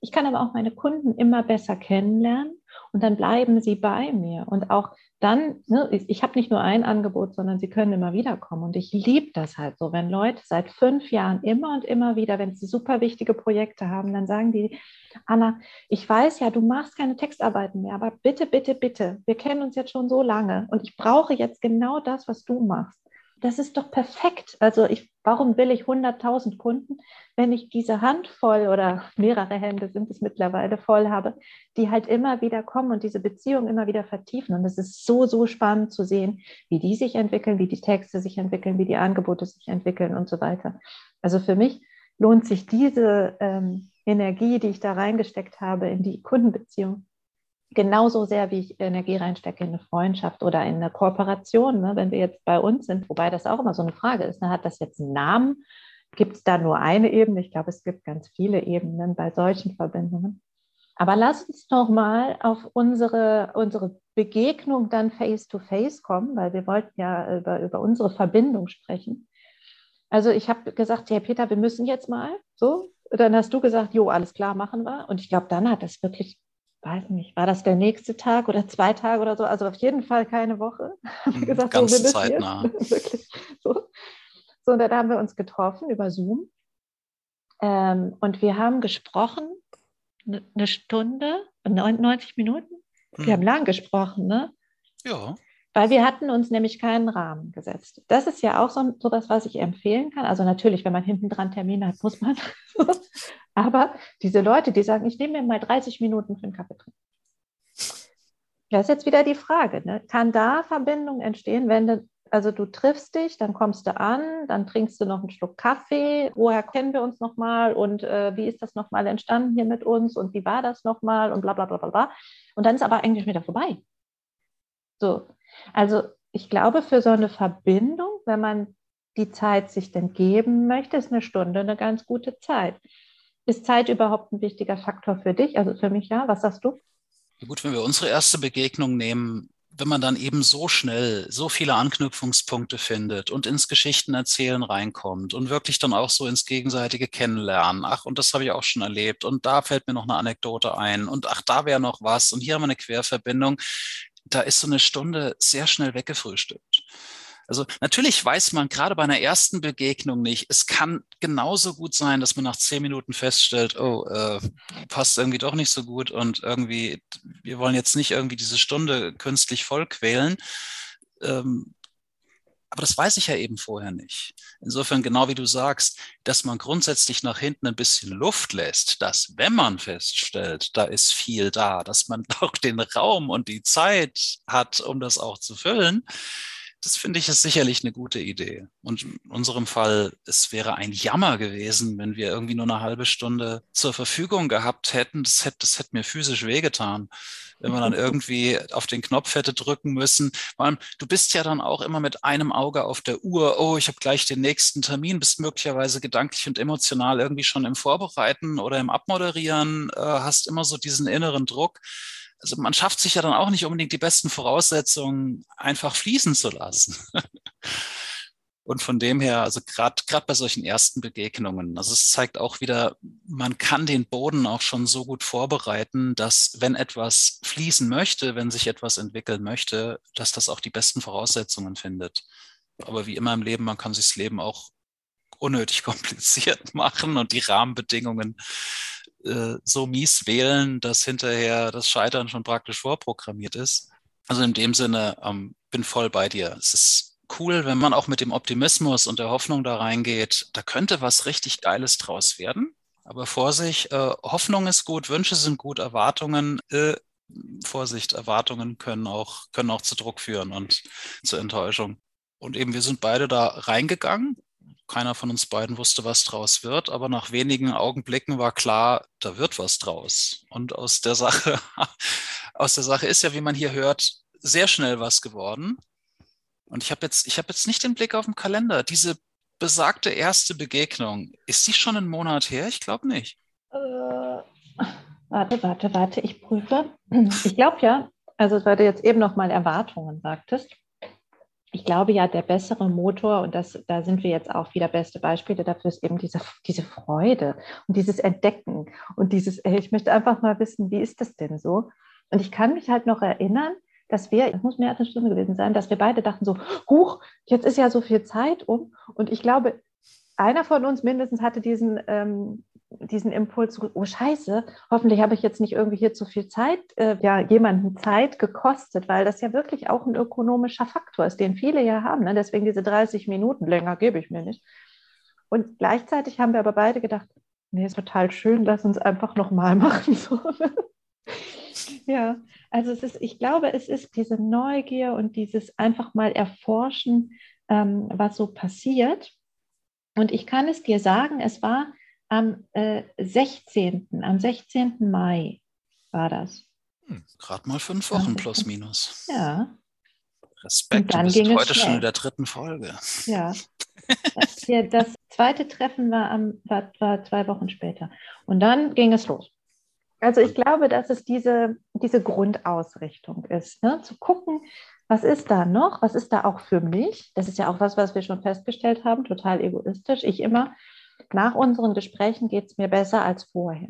ich kann aber auch meine Kunden immer besser kennenlernen und dann bleiben sie bei mir. Und auch dann, ne, ich habe nicht nur ein Angebot, sondern sie können immer wieder kommen. Und ich liebe das halt so, wenn Leute seit fünf Jahren immer und immer wieder, wenn sie super wichtige Projekte haben, dann sagen die, Anna, ich weiß ja, du machst keine Textarbeiten mehr, aber bitte, bitte, bitte, wir kennen uns jetzt schon so lange und ich brauche jetzt genau das, was du machst das ist doch perfekt. Also ich, warum will ich 100.000 Kunden, wenn ich diese Handvoll oder mehrere Hände sind es mittlerweile voll habe, die halt immer wieder kommen und diese Beziehung immer wieder vertiefen. Und es ist so, so spannend zu sehen, wie die sich entwickeln, wie die Texte sich entwickeln, wie die Angebote sich entwickeln und so weiter. Also für mich lohnt sich diese ähm, Energie, die ich da reingesteckt habe in die Kundenbeziehung, genauso sehr, wie ich Energie reinstecke in eine Freundschaft oder in eine Kooperation, ne, wenn wir jetzt bei uns sind, wobei das auch immer so eine Frage ist, ne, hat das jetzt einen Namen? Gibt es da nur eine Ebene? Ich glaube, es gibt ganz viele Ebenen bei solchen Verbindungen. Aber lass uns noch mal auf unsere, unsere Begegnung dann face-to-face -face kommen, weil wir wollten ja über, über unsere Verbindung sprechen. Also ich habe gesagt, ja Peter, wir müssen jetzt mal so. Dann hast du gesagt, jo, alles klar, machen wir. Und ich glaube, dann hat das wirklich weiß nicht, war das der nächste Tag oder zwei Tage oder so? Also auf jeden Fall keine Woche. Mhm, gesagt, ganz so, zeitnah. Wirklich. So. so, und dann haben wir uns getroffen über Zoom. Ähm, und wir haben gesprochen, eine Stunde, 90 Minuten. Wir hm. haben lang gesprochen, ne? Ja. Weil wir hatten uns nämlich keinen Rahmen gesetzt. Das ist ja auch so, so was, was ich empfehlen kann. Also natürlich, wenn man hinten dran Termine hat, muss man. Aber diese Leute, die sagen, ich nehme mir mal 30 Minuten für einen Kaffee trinken. Das ist jetzt wieder die Frage. Ne? Kann da Verbindung entstehen, wenn du, also du triffst dich, dann kommst du an, dann trinkst du noch einen Schluck Kaffee. Woher kennen wir uns nochmal und äh, wie ist das nochmal entstanden hier mit uns und wie war das nochmal und bla bla bla bla bla. Und dann ist aber eigentlich wieder vorbei. So, also ich glaube, für so eine Verbindung, wenn man die Zeit sich denn geben möchte, ist eine Stunde eine ganz gute Zeit. Ist Zeit überhaupt ein wichtiger Faktor für dich? Also für mich ja. Was sagst du? Gut, wenn wir unsere erste Begegnung nehmen, wenn man dann eben so schnell so viele Anknüpfungspunkte findet und ins Geschichtenerzählen reinkommt und wirklich dann auch so ins gegenseitige Kennenlernen. Ach, und das habe ich auch schon erlebt und da fällt mir noch eine Anekdote ein und ach, da wäre noch was und hier haben wir eine Querverbindung da ist so eine Stunde sehr schnell weggefrühstückt. Also natürlich weiß man gerade bei einer ersten Begegnung nicht, es kann genauso gut sein, dass man nach zehn Minuten feststellt, oh, äh, passt irgendwie doch nicht so gut und irgendwie, wir wollen jetzt nicht irgendwie diese Stunde künstlich vollquälen. Ähm, aber das weiß ich ja eben vorher nicht. Insofern, genau wie du sagst, dass man grundsätzlich nach hinten ein bisschen Luft lässt, dass wenn man feststellt, da ist viel da, dass man doch den Raum und die Zeit hat, um das auch zu füllen, das finde ich ist sicherlich eine gute Idee. Und in unserem Fall, es wäre ein Jammer gewesen, wenn wir irgendwie nur eine halbe Stunde zur Verfügung gehabt hätten. Das hätte, das hätte mir physisch wehgetan, wenn man dann irgendwie auf den Knopf hätte drücken müssen. Vor allem, du bist ja dann auch immer mit einem Auge auf der Uhr. Oh, ich habe gleich den nächsten Termin, bist möglicherweise gedanklich und emotional irgendwie schon im Vorbereiten oder im Abmoderieren, äh, hast immer so diesen inneren Druck also man schafft sich ja dann auch nicht unbedingt die besten Voraussetzungen, einfach fließen zu lassen. Und von dem her, also gerade gerade bei solchen ersten Begegnungen, also es zeigt auch wieder, man kann den Boden auch schon so gut vorbereiten, dass wenn etwas fließen möchte, wenn sich etwas entwickeln möchte, dass das auch die besten Voraussetzungen findet. Aber wie immer im Leben, man kann sich das Leben auch unnötig kompliziert machen und die Rahmenbedingungen äh, so mies wählen, dass hinterher das Scheitern schon praktisch vorprogrammiert ist. Also in dem Sinne, ähm, bin voll bei dir. Es ist cool, wenn man auch mit dem Optimismus und der Hoffnung da reingeht, da könnte was richtig Geiles draus werden. Aber Vorsicht, äh, Hoffnung ist gut, Wünsche sind gut, Erwartungen, äh, Vorsicht, Erwartungen können auch, können auch zu Druck führen und zur Enttäuschung. Und eben, wir sind beide da reingegangen. Keiner von uns beiden wusste, was draus wird, aber nach wenigen Augenblicken war klar, da wird was draus. Und aus der Sache, aus der Sache ist ja, wie man hier hört, sehr schnell was geworden. Und ich habe jetzt, ich jetzt nicht den Blick auf den Kalender. Diese besagte erste Begegnung, ist die schon einen Monat her? Ich glaube nicht. Äh, warte, warte, warte, ich prüfe. Ich glaube ja, also weil du jetzt eben noch mal Erwartungen sagtest. Ich glaube ja, der bessere Motor, und das, da sind wir jetzt auch wieder beste Beispiele dafür, ist eben diese, diese Freude und dieses Entdecken und dieses, ey, ich möchte einfach mal wissen, wie ist das denn so? Und ich kann mich halt noch erinnern, dass wir, es muss mehr als eine Stunde gewesen sein, dass wir beide dachten so, huch, jetzt ist ja so viel Zeit um. Und ich glaube, einer von uns mindestens hatte diesen, ähm, diesen Impuls, oh Scheiße, hoffentlich habe ich jetzt nicht irgendwie hier zu viel Zeit, äh, ja, jemanden Zeit gekostet, weil das ja wirklich auch ein ökonomischer Faktor ist, den viele ja haben. Ne? Deswegen diese 30 Minuten länger gebe ich mir nicht. Und gleichzeitig haben wir aber beide gedacht, nee, ist total schön, lass uns einfach nochmal machen. So. Ne? ja, also es ist, ich glaube, es ist diese Neugier und dieses einfach mal erforschen, ähm, was so passiert. Und ich kann es dir sagen, es war am äh, 16., am 16. Mai war das. Hm, Gerade mal fünf Wochen plus minus. Ja. Respekt, und dann du bist ging heute schon in der dritten Folge. Ja. Das, hier, das zweite Treffen war, am, war, war zwei Wochen später. Und dann ging es los. Also ich glaube, dass es diese, diese Grundausrichtung ist, ne? zu gucken, was ist da noch, was ist da auch für mich. Das ist ja auch was, was wir schon festgestellt haben, total egoistisch. Ich immer, nach unseren Gesprächen geht es mir besser als vorher.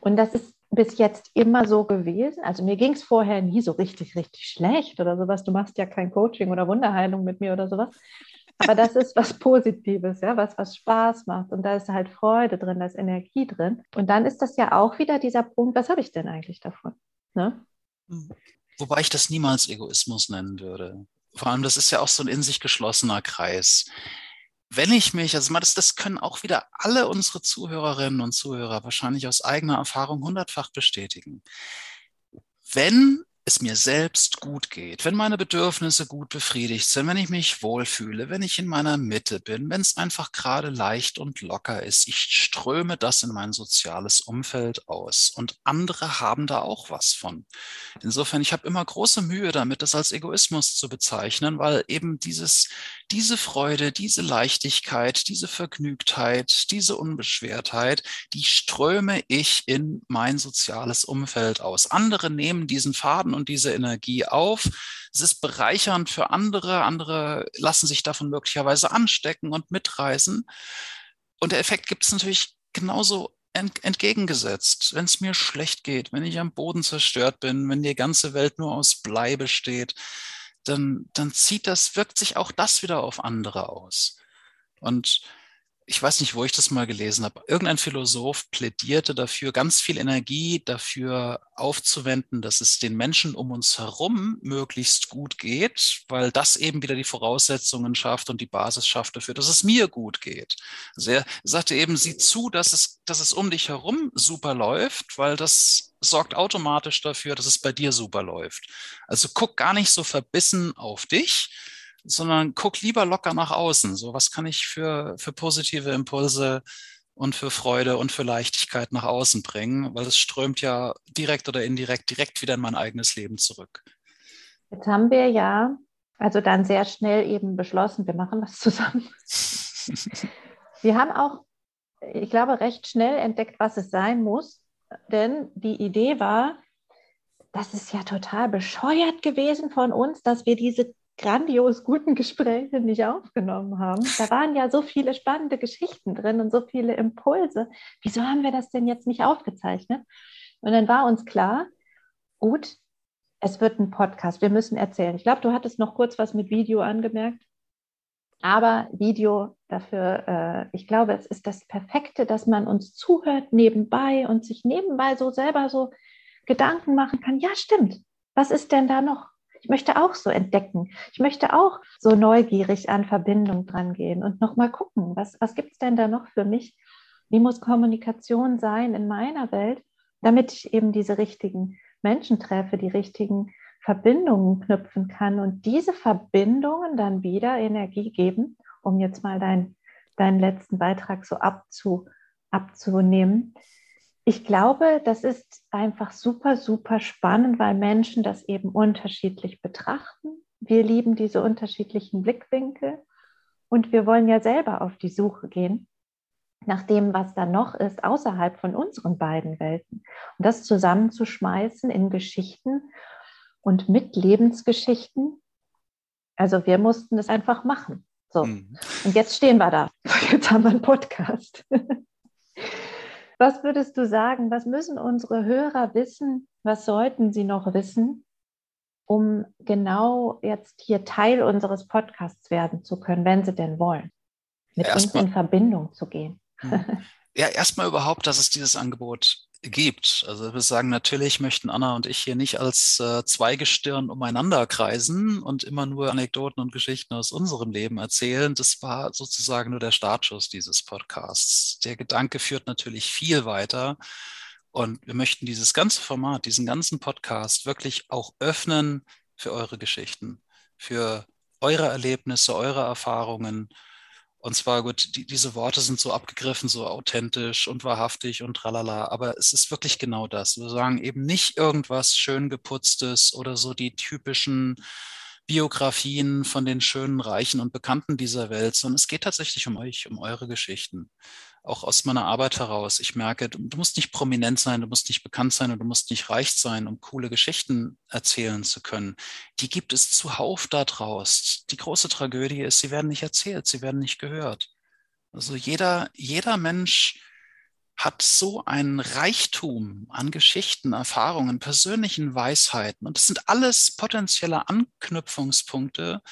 Und das ist bis jetzt immer so gewesen. Also mir ging es vorher nie so richtig, richtig schlecht oder sowas. Du machst ja kein Coaching oder Wunderheilung mit mir oder sowas. Aber das ist was Positives, ja, was, was Spaß macht. Und da ist halt Freude drin, da ist Energie drin. Und dann ist das ja auch wieder dieser Punkt, was habe ich denn eigentlich davon? Ne? Wobei ich das niemals Egoismus nennen würde. Vor allem, das ist ja auch so ein in sich geschlossener Kreis. Wenn ich mich, also das, das können auch wieder alle unsere Zuhörerinnen und Zuhörer wahrscheinlich aus eigener Erfahrung hundertfach bestätigen. Wenn es mir selbst gut geht, wenn meine Bedürfnisse gut befriedigt sind, wenn ich mich wohlfühle, wenn ich in meiner Mitte bin, wenn es einfach gerade leicht und locker ist, ich ströme das in mein soziales Umfeld aus und andere haben da auch was von. Insofern, ich habe immer große Mühe damit, das als Egoismus zu bezeichnen, weil eben dieses, diese Freude, diese Leichtigkeit, diese Vergnügtheit, diese Unbeschwertheit, die ströme ich in mein soziales Umfeld aus. Andere nehmen diesen Faden und diese Energie auf. Es ist bereichernd für andere. Andere lassen sich davon möglicherweise anstecken und mitreißen. Und der Effekt gibt es natürlich genauso entgegengesetzt. Wenn es mir schlecht geht, wenn ich am Boden zerstört bin, wenn die ganze Welt nur aus Blei besteht, dann, dann zieht das, wirkt sich auch das wieder auf andere aus. Und ich weiß nicht, wo ich das mal gelesen habe, irgendein Philosoph plädierte dafür, ganz viel Energie dafür aufzuwenden, dass es den Menschen um uns herum möglichst gut geht, weil das eben wieder die Voraussetzungen schafft und die Basis schafft dafür, dass es mir gut geht. Also er sagte eben, sieh zu, dass es, dass es um dich herum super läuft, weil das sorgt automatisch dafür, dass es bei dir super läuft. Also guck gar nicht so verbissen auf dich, sondern guck lieber locker nach außen. So, was kann ich für, für positive Impulse und für Freude und für Leichtigkeit nach außen bringen, weil es strömt ja direkt oder indirekt direkt wieder in mein eigenes Leben zurück. Jetzt haben wir ja also dann sehr schnell eben beschlossen, wir machen das zusammen. wir haben auch, ich glaube, recht schnell entdeckt, was es sein muss, denn die Idee war, das ist ja total bescheuert gewesen von uns, dass wir diese grandios guten Gespräche nicht aufgenommen haben. Da waren ja so viele spannende Geschichten drin und so viele Impulse. Wieso haben wir das denn jetzt nicht aufgezeichnet? Und dann war uns klar, gut, es wird ein Podcast, wir müssen erzählen. Ich glaube, du hattest noch kurz was mit Video angemerkt. Aber Video dafür, äh, ich glaube, es ist das Perfekte, dass man uns zuhört nebenbei und sich nebenbei so selber so Gedanken machen kann. Ja, stimmt. Was ist denn da noch? Ich möchte auch so entdecken. Ich möchte auch so neugierig an Verbindung dran gehen und nochmal gucken, was, was gibt es denn da noch für mich? Wie muss Kommunikation sein in meiner Welt, damit ich eben diese richtigen Menschen treffe, die richtigen Verbindungen knüpfen kann und diese Verbindungen dann wieder Energie geben, um jetzt mal dein, deinen letzten Beitrag so abzu, abzunehmen. Ich glaube, das ist einfach super, super spannend, weil Menschen das eben unterschiedlich betrachten. Wir lieben diese unterschiedlichen Blickwinkel und wir wollen ja selber auf die Suche gehen nach dem, was da noch ist, außerhalb von unseren beiden Welten. Und das zusammenzuschmeißen in Geschichten und mit Lebensgeschichten. Also wir mussten es einfach machen. So. Mhm. Und jetzt stehen wir da. Jetzt haben wir einen Podcast. Was würdest du sagen, was müssen unsere Hörer wissen? Was sollten sie noch wissen, um genau jetzt hier Teil unseres Podcasts werden zu können, wenn sie denn wollen, mit Erst uns in Verbindung zu gehen? Mhm. Ja, erstmal überhaupt, dass es dieses Angebot gibt. Also wir sagen, natürlich möchten Anna und ich hier nicht als äh, Zweigestirn umeinander kreisen und immer nur Anekdoten und Geschichten aus unserem Leben erzählen. Das war sozusagen nur der Startschuss dieses Podcasts. Der Gedanke führt natürlich viel weiter. Und wir möchten dieses ganze Format, diesen ganzen Podcast wirklich auch öffnen für eure Geschichten, für eure Erlebnisse, eure Erfahrungen und zwar gut, die, diese Worte sind so abgegriffen, so authentisch und wahrhaftig und tralala, aber es ist wirklich genau das. Wir sagen eben nicht irgendwas schön geputztes oder so die typischen Biografien von den schönen Reichen und Bekannten dieser Welt, sondern es geht tatsächlich um euch, um eure Geschichten auch aus meiner Arbeit heraus. Ich merke, du, musst nicht prominent sein, du musst nicht bekannt sein und du musst nicht reich sein, um coole Geschichten erzählen zu können. Die gibt es zuhauf da draus. Die große Tragödie ist, sie werden nicht erzählt, sie werden nicht gehört. Also jeder, jeder Mensch hat so ein Reichtum an Geschichten, Erfahrungen, persönlichen Weisheiten. Und das sind alles potenzielle Anknüpfungspunkte,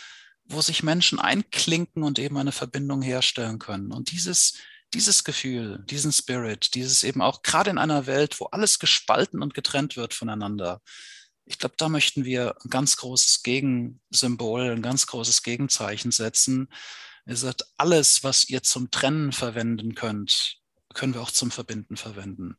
wo sich Menschen einklinken und eben eine Verbindung herstellen können. Und dieses dieses Gefühl, diesen Spirit, dieses eben auch gerade in einer Welt, wo alles gespalten und getrennt wird voneinander. Ich glaube, da möchten wir ein ganz großes Gegensymbol, ein ganz großes Gegenzeichen setzen. Ihr sagt, alles, was ihr zum Trennen verwenden könnt, können wir auch zum Verbinden verwenden.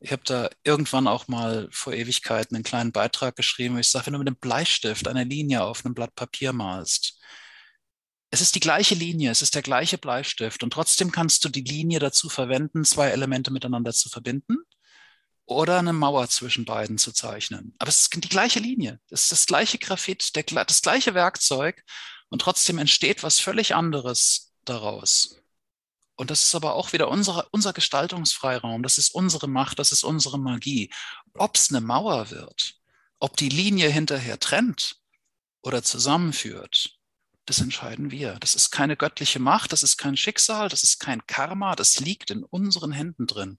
Ich habe da irgendwann auch mal vor Ewigkeiten einen kleinen Beitrag geschrieben, wo ich sage, wenn du mit einem Bleistift eine Linie auf einem Blatt Papier malst, es ist die gleiche Linie, es ist der gleiche Bleistift und trotzdem kannst du die Linie dazu verwenden, zwei Elemente miteinander zu verbinden oder eine Mauer zwischen beiden zu zeichnen. Aber es ist die gleiche Linie, es ist das gleiche Graphit, der, das gleiche Werkzeug und trotzdem entsteht was völlig anderes daraus. Und das ist aber auch wieder unsere, unser Gestaltungsfreiraum, das ist unsere Macht, das ist unsere Magie. Ob es eine Mauer wird, ob die Linie hinterher trennt oder zusammenführt, das entscheiden wir. Das ist keine göttliche Macht, das ist kein Schicksal, das ist kein Karma, das liegt in unseren Händen drin.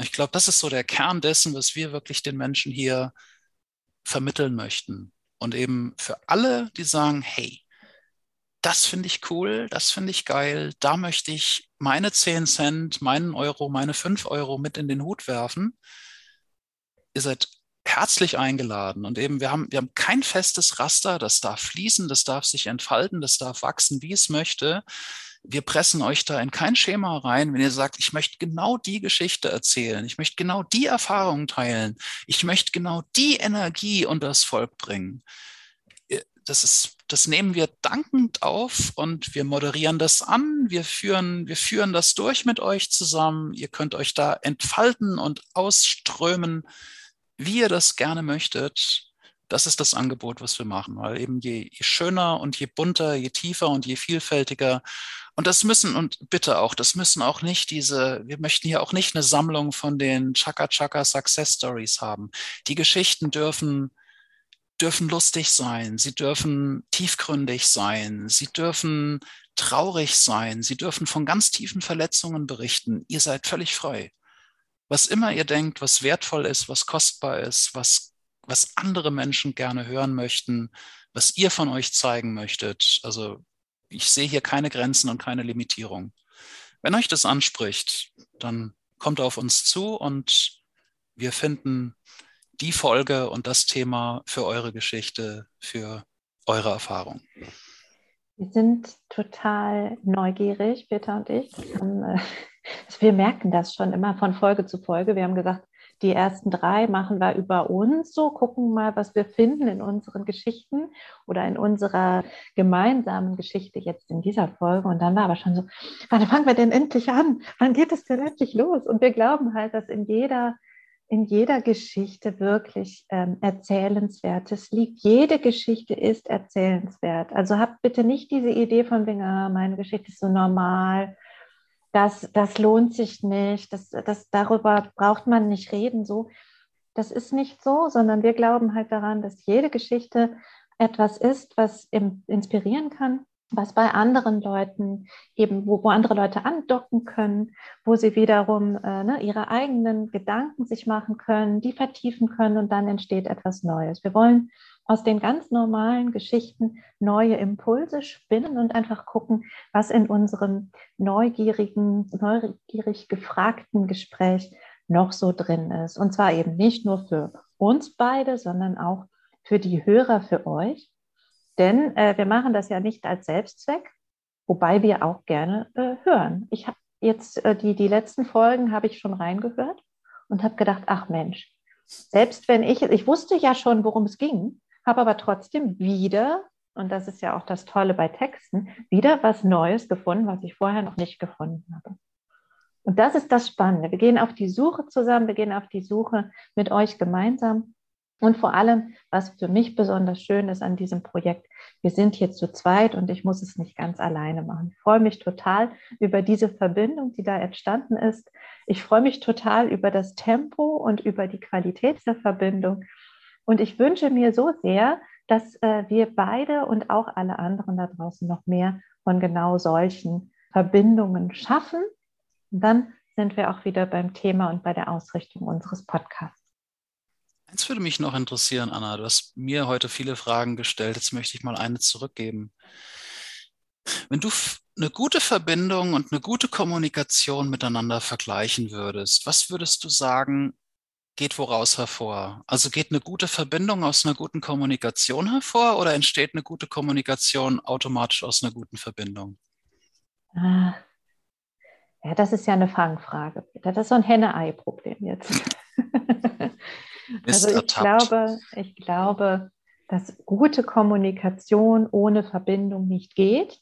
Ich glaube, das ist so der Kern dessen, was wir wirklich den Menschen hier vermitteln möchten. Und eben für alle, die sagen, hey, das finde ich cool, das finde ich geil, da möchte ich meine 10 Cent, meinen Euro, meine 5 Euro mit in den Hut werfen. Ihr seid herzlich eingeladen. Und eben, wir haben, wir haben kein festes Raster, das darf fließen, das darf sich entfalten, das darf wachsen, wie es möchte. Wir pressen euch da in kein Schema rein, wenn ihr sagt, ich möchte genau die Geschichte erzählen, ich möchte genau die Erfahrungen teilen, ich möchte genau die Energie unter das Volk bringen. Das ist, das nehmen wir dankend auf und wir moderieren das an. Wir führen, wir führen das durch mit euch zusammen. Ihr könnt euch da entfalten und ausströmen wie ihr das gerne möchtet, das ist das Angebot, was wir machen, weil eben je, je, schöner und je bunter, je tiefer und je vielfältiger. Und das müssen, und bitte auch, das müssen auch nicht diese, wir möchten hier auch nicht eine Sammlung von den Chaka Chaka Success Stories haben. Die Geschichten dürfen, dürfen lustig sein, sie dürfen tiefgründig sein, sie dürfen traurig sein, sie dürfen von ganz tiefen Verletzungen berichten. Ihr seid völlig frei was immer ihr denkt, was wertvoll ist, was kostbar ist, was, was andere Menschen gerne hören möchten, was ihr von euch zeigen möchtet. Also ich sehe hier keine Grenzen und keine Limitierung. Wenn euch das anspricht, dann kommt auf uns zu und wir finden die Folge und das Thema für eure Geschichte, für eure Erfahrung. Wir sind total neugierig, Peter und ich. Äh, wir merken das schon immer von Folge zu Folge. Wir haben gesagt, die ersten drei machen wir über uns so, gucken mal, was wir finden in unseren Geschichten oder in unserer gemeinsamen Geschichte jetzt in dieser Folge. Und dann war aber schon so, wann fangen wir denn endlich an? Wann geht es denn endlich los? Und wir glauben halt, dass in jeder in jeder Geschichte wirklich ähm, Erzählenswertes liegt. Jede Geschichte ist erzählenswert. Also habt bitte nicht diese Idee von wegen, ah, meine Geschichte ist so normal das, das lohnt sich nicht, das, das, darüber braucht man nicht reden. So, das ist nicht so, sondern wir glauben halt daran, dass jede Geschichte etwas ist, was inspirieren kann, was bei anderen Leuten eben, wo, wo andere Leute andocken können, wo sie wiederum äh, ne, ihre eigenen Gedanken sich machen können, die vertiefen können und dann entsteht etwas Neues. Wir wollen aus den ganz normalen Geschichten neue Impulse spinnen und einfach gucken, was in unserem neugierigen, neugierig gefragten Gespräch noch so drin ist. Und zwar eben nicht nur für uns beide, sondern auch für die Hörer, für euch. Denn äh, wir machen das ja nicht als Selbstzweck, wobei wir auch gerne äh, hören. Ich habe jetzt äh, die, die letzten Folgen habe ich schon reingehört und habe gedacht, ach Mensch, selbst wenn ich, ich wusste ja schon, worum es ging, habe aber trotzdem wieder, und das ist ja auch das Tolle bei Texten, wieder was Neues gefunden, was ich vorher noch nicht gefunden habe. Und das ist das Spannende. Wir gehen auf die Suche zusammen, wir gehen auf die Suche mit euch gemeinsam. Und vor allem, was für mich besonders schön ist an diesem Projekt, wir sind hier zu zweit und ich muss es nicht ganz alleine machen. Ich freue mich total über diese Verbindung, die da entstanden ist. Ich freue mich total über das Tempo und über die Qualität der Verbindung. Und ich wünsche mir so sehr, dass äh, wir beide und auch alle anderen da draußen noch mehr von genau solchen Verbindungen schaffen. Und dann sind wir auch wieder beim Thema und bei der Ausrichtung unseres Podcasts. Eins würde mich noch interessieren, Anna. Du hast mir heute viele Fragen gestellt. Jetzt möchte ich mal eine zurückgeben. Wenn du eine gute Verbindung und eine gute Kommunikation miteinander vergleichen würdest, was würdest du sagen, geht woraus hervor? Also geht eine gute Verbindung aus einer guten Kommunikation hervor oder entsteht eine gute Kommunikation automatisch aus einer guten Verbindung? Ah. Ja, das ist ja eine Fangfrage. Das ist so ein Henne-Ei-Problem jetzt. also ich glaube, ich glaube, dass gute Kommunikation ohne Verbindung nicht geht.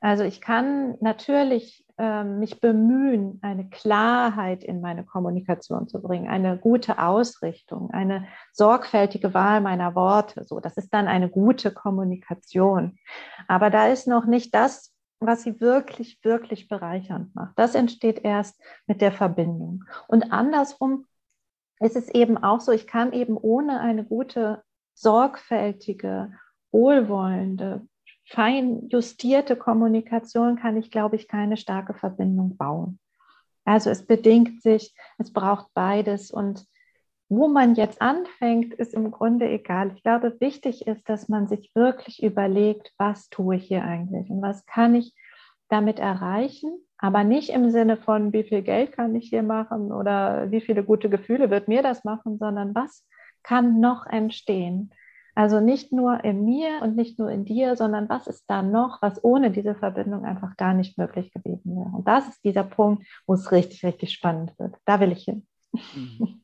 Also ich kann natürlich mich bemühen, eine Klarheit in meine Kommunikation zu bringen, eine gute Ausrichtung, eine sorgfältige Wahl meiner Worte. So, das ist dann eine gute Kommunikation. Aber da ist noch nicht das, was sie wirklich, wirklich bereichernd macht. Das entsteht erst mit der Verbindung. Und andersrum ist es eben auch so, ich kann eben ohne eine gute, sorgfältige, wohlwollende, fein justierte Kommunikation kann ich, glaube ich, keine starke Verbindung bauen. Also es bedingt sich, es braucht beides und wo man jetzt anfängt, ist im Grunde egal. Ich glaube, wichtig ist, dass man sich wirklich überlegt, was tue ich hier eigentlich und was kann ich damit erreichen, aber nicht im Sinne von, wie viel Geld kann ich hier machen oder wie viele gute Gefühle wird mir das machen, sondern was kann noch entstehen. Also nicht nur in mir und nicht nur in dir, sondern was ist da noch, was ohne diese Verbindung einfach gar nicht möglich gewesen wäre. Und das ist dieser Punkt, wo es richtig, richtig spannend wird. Da will ich hin. Mhm.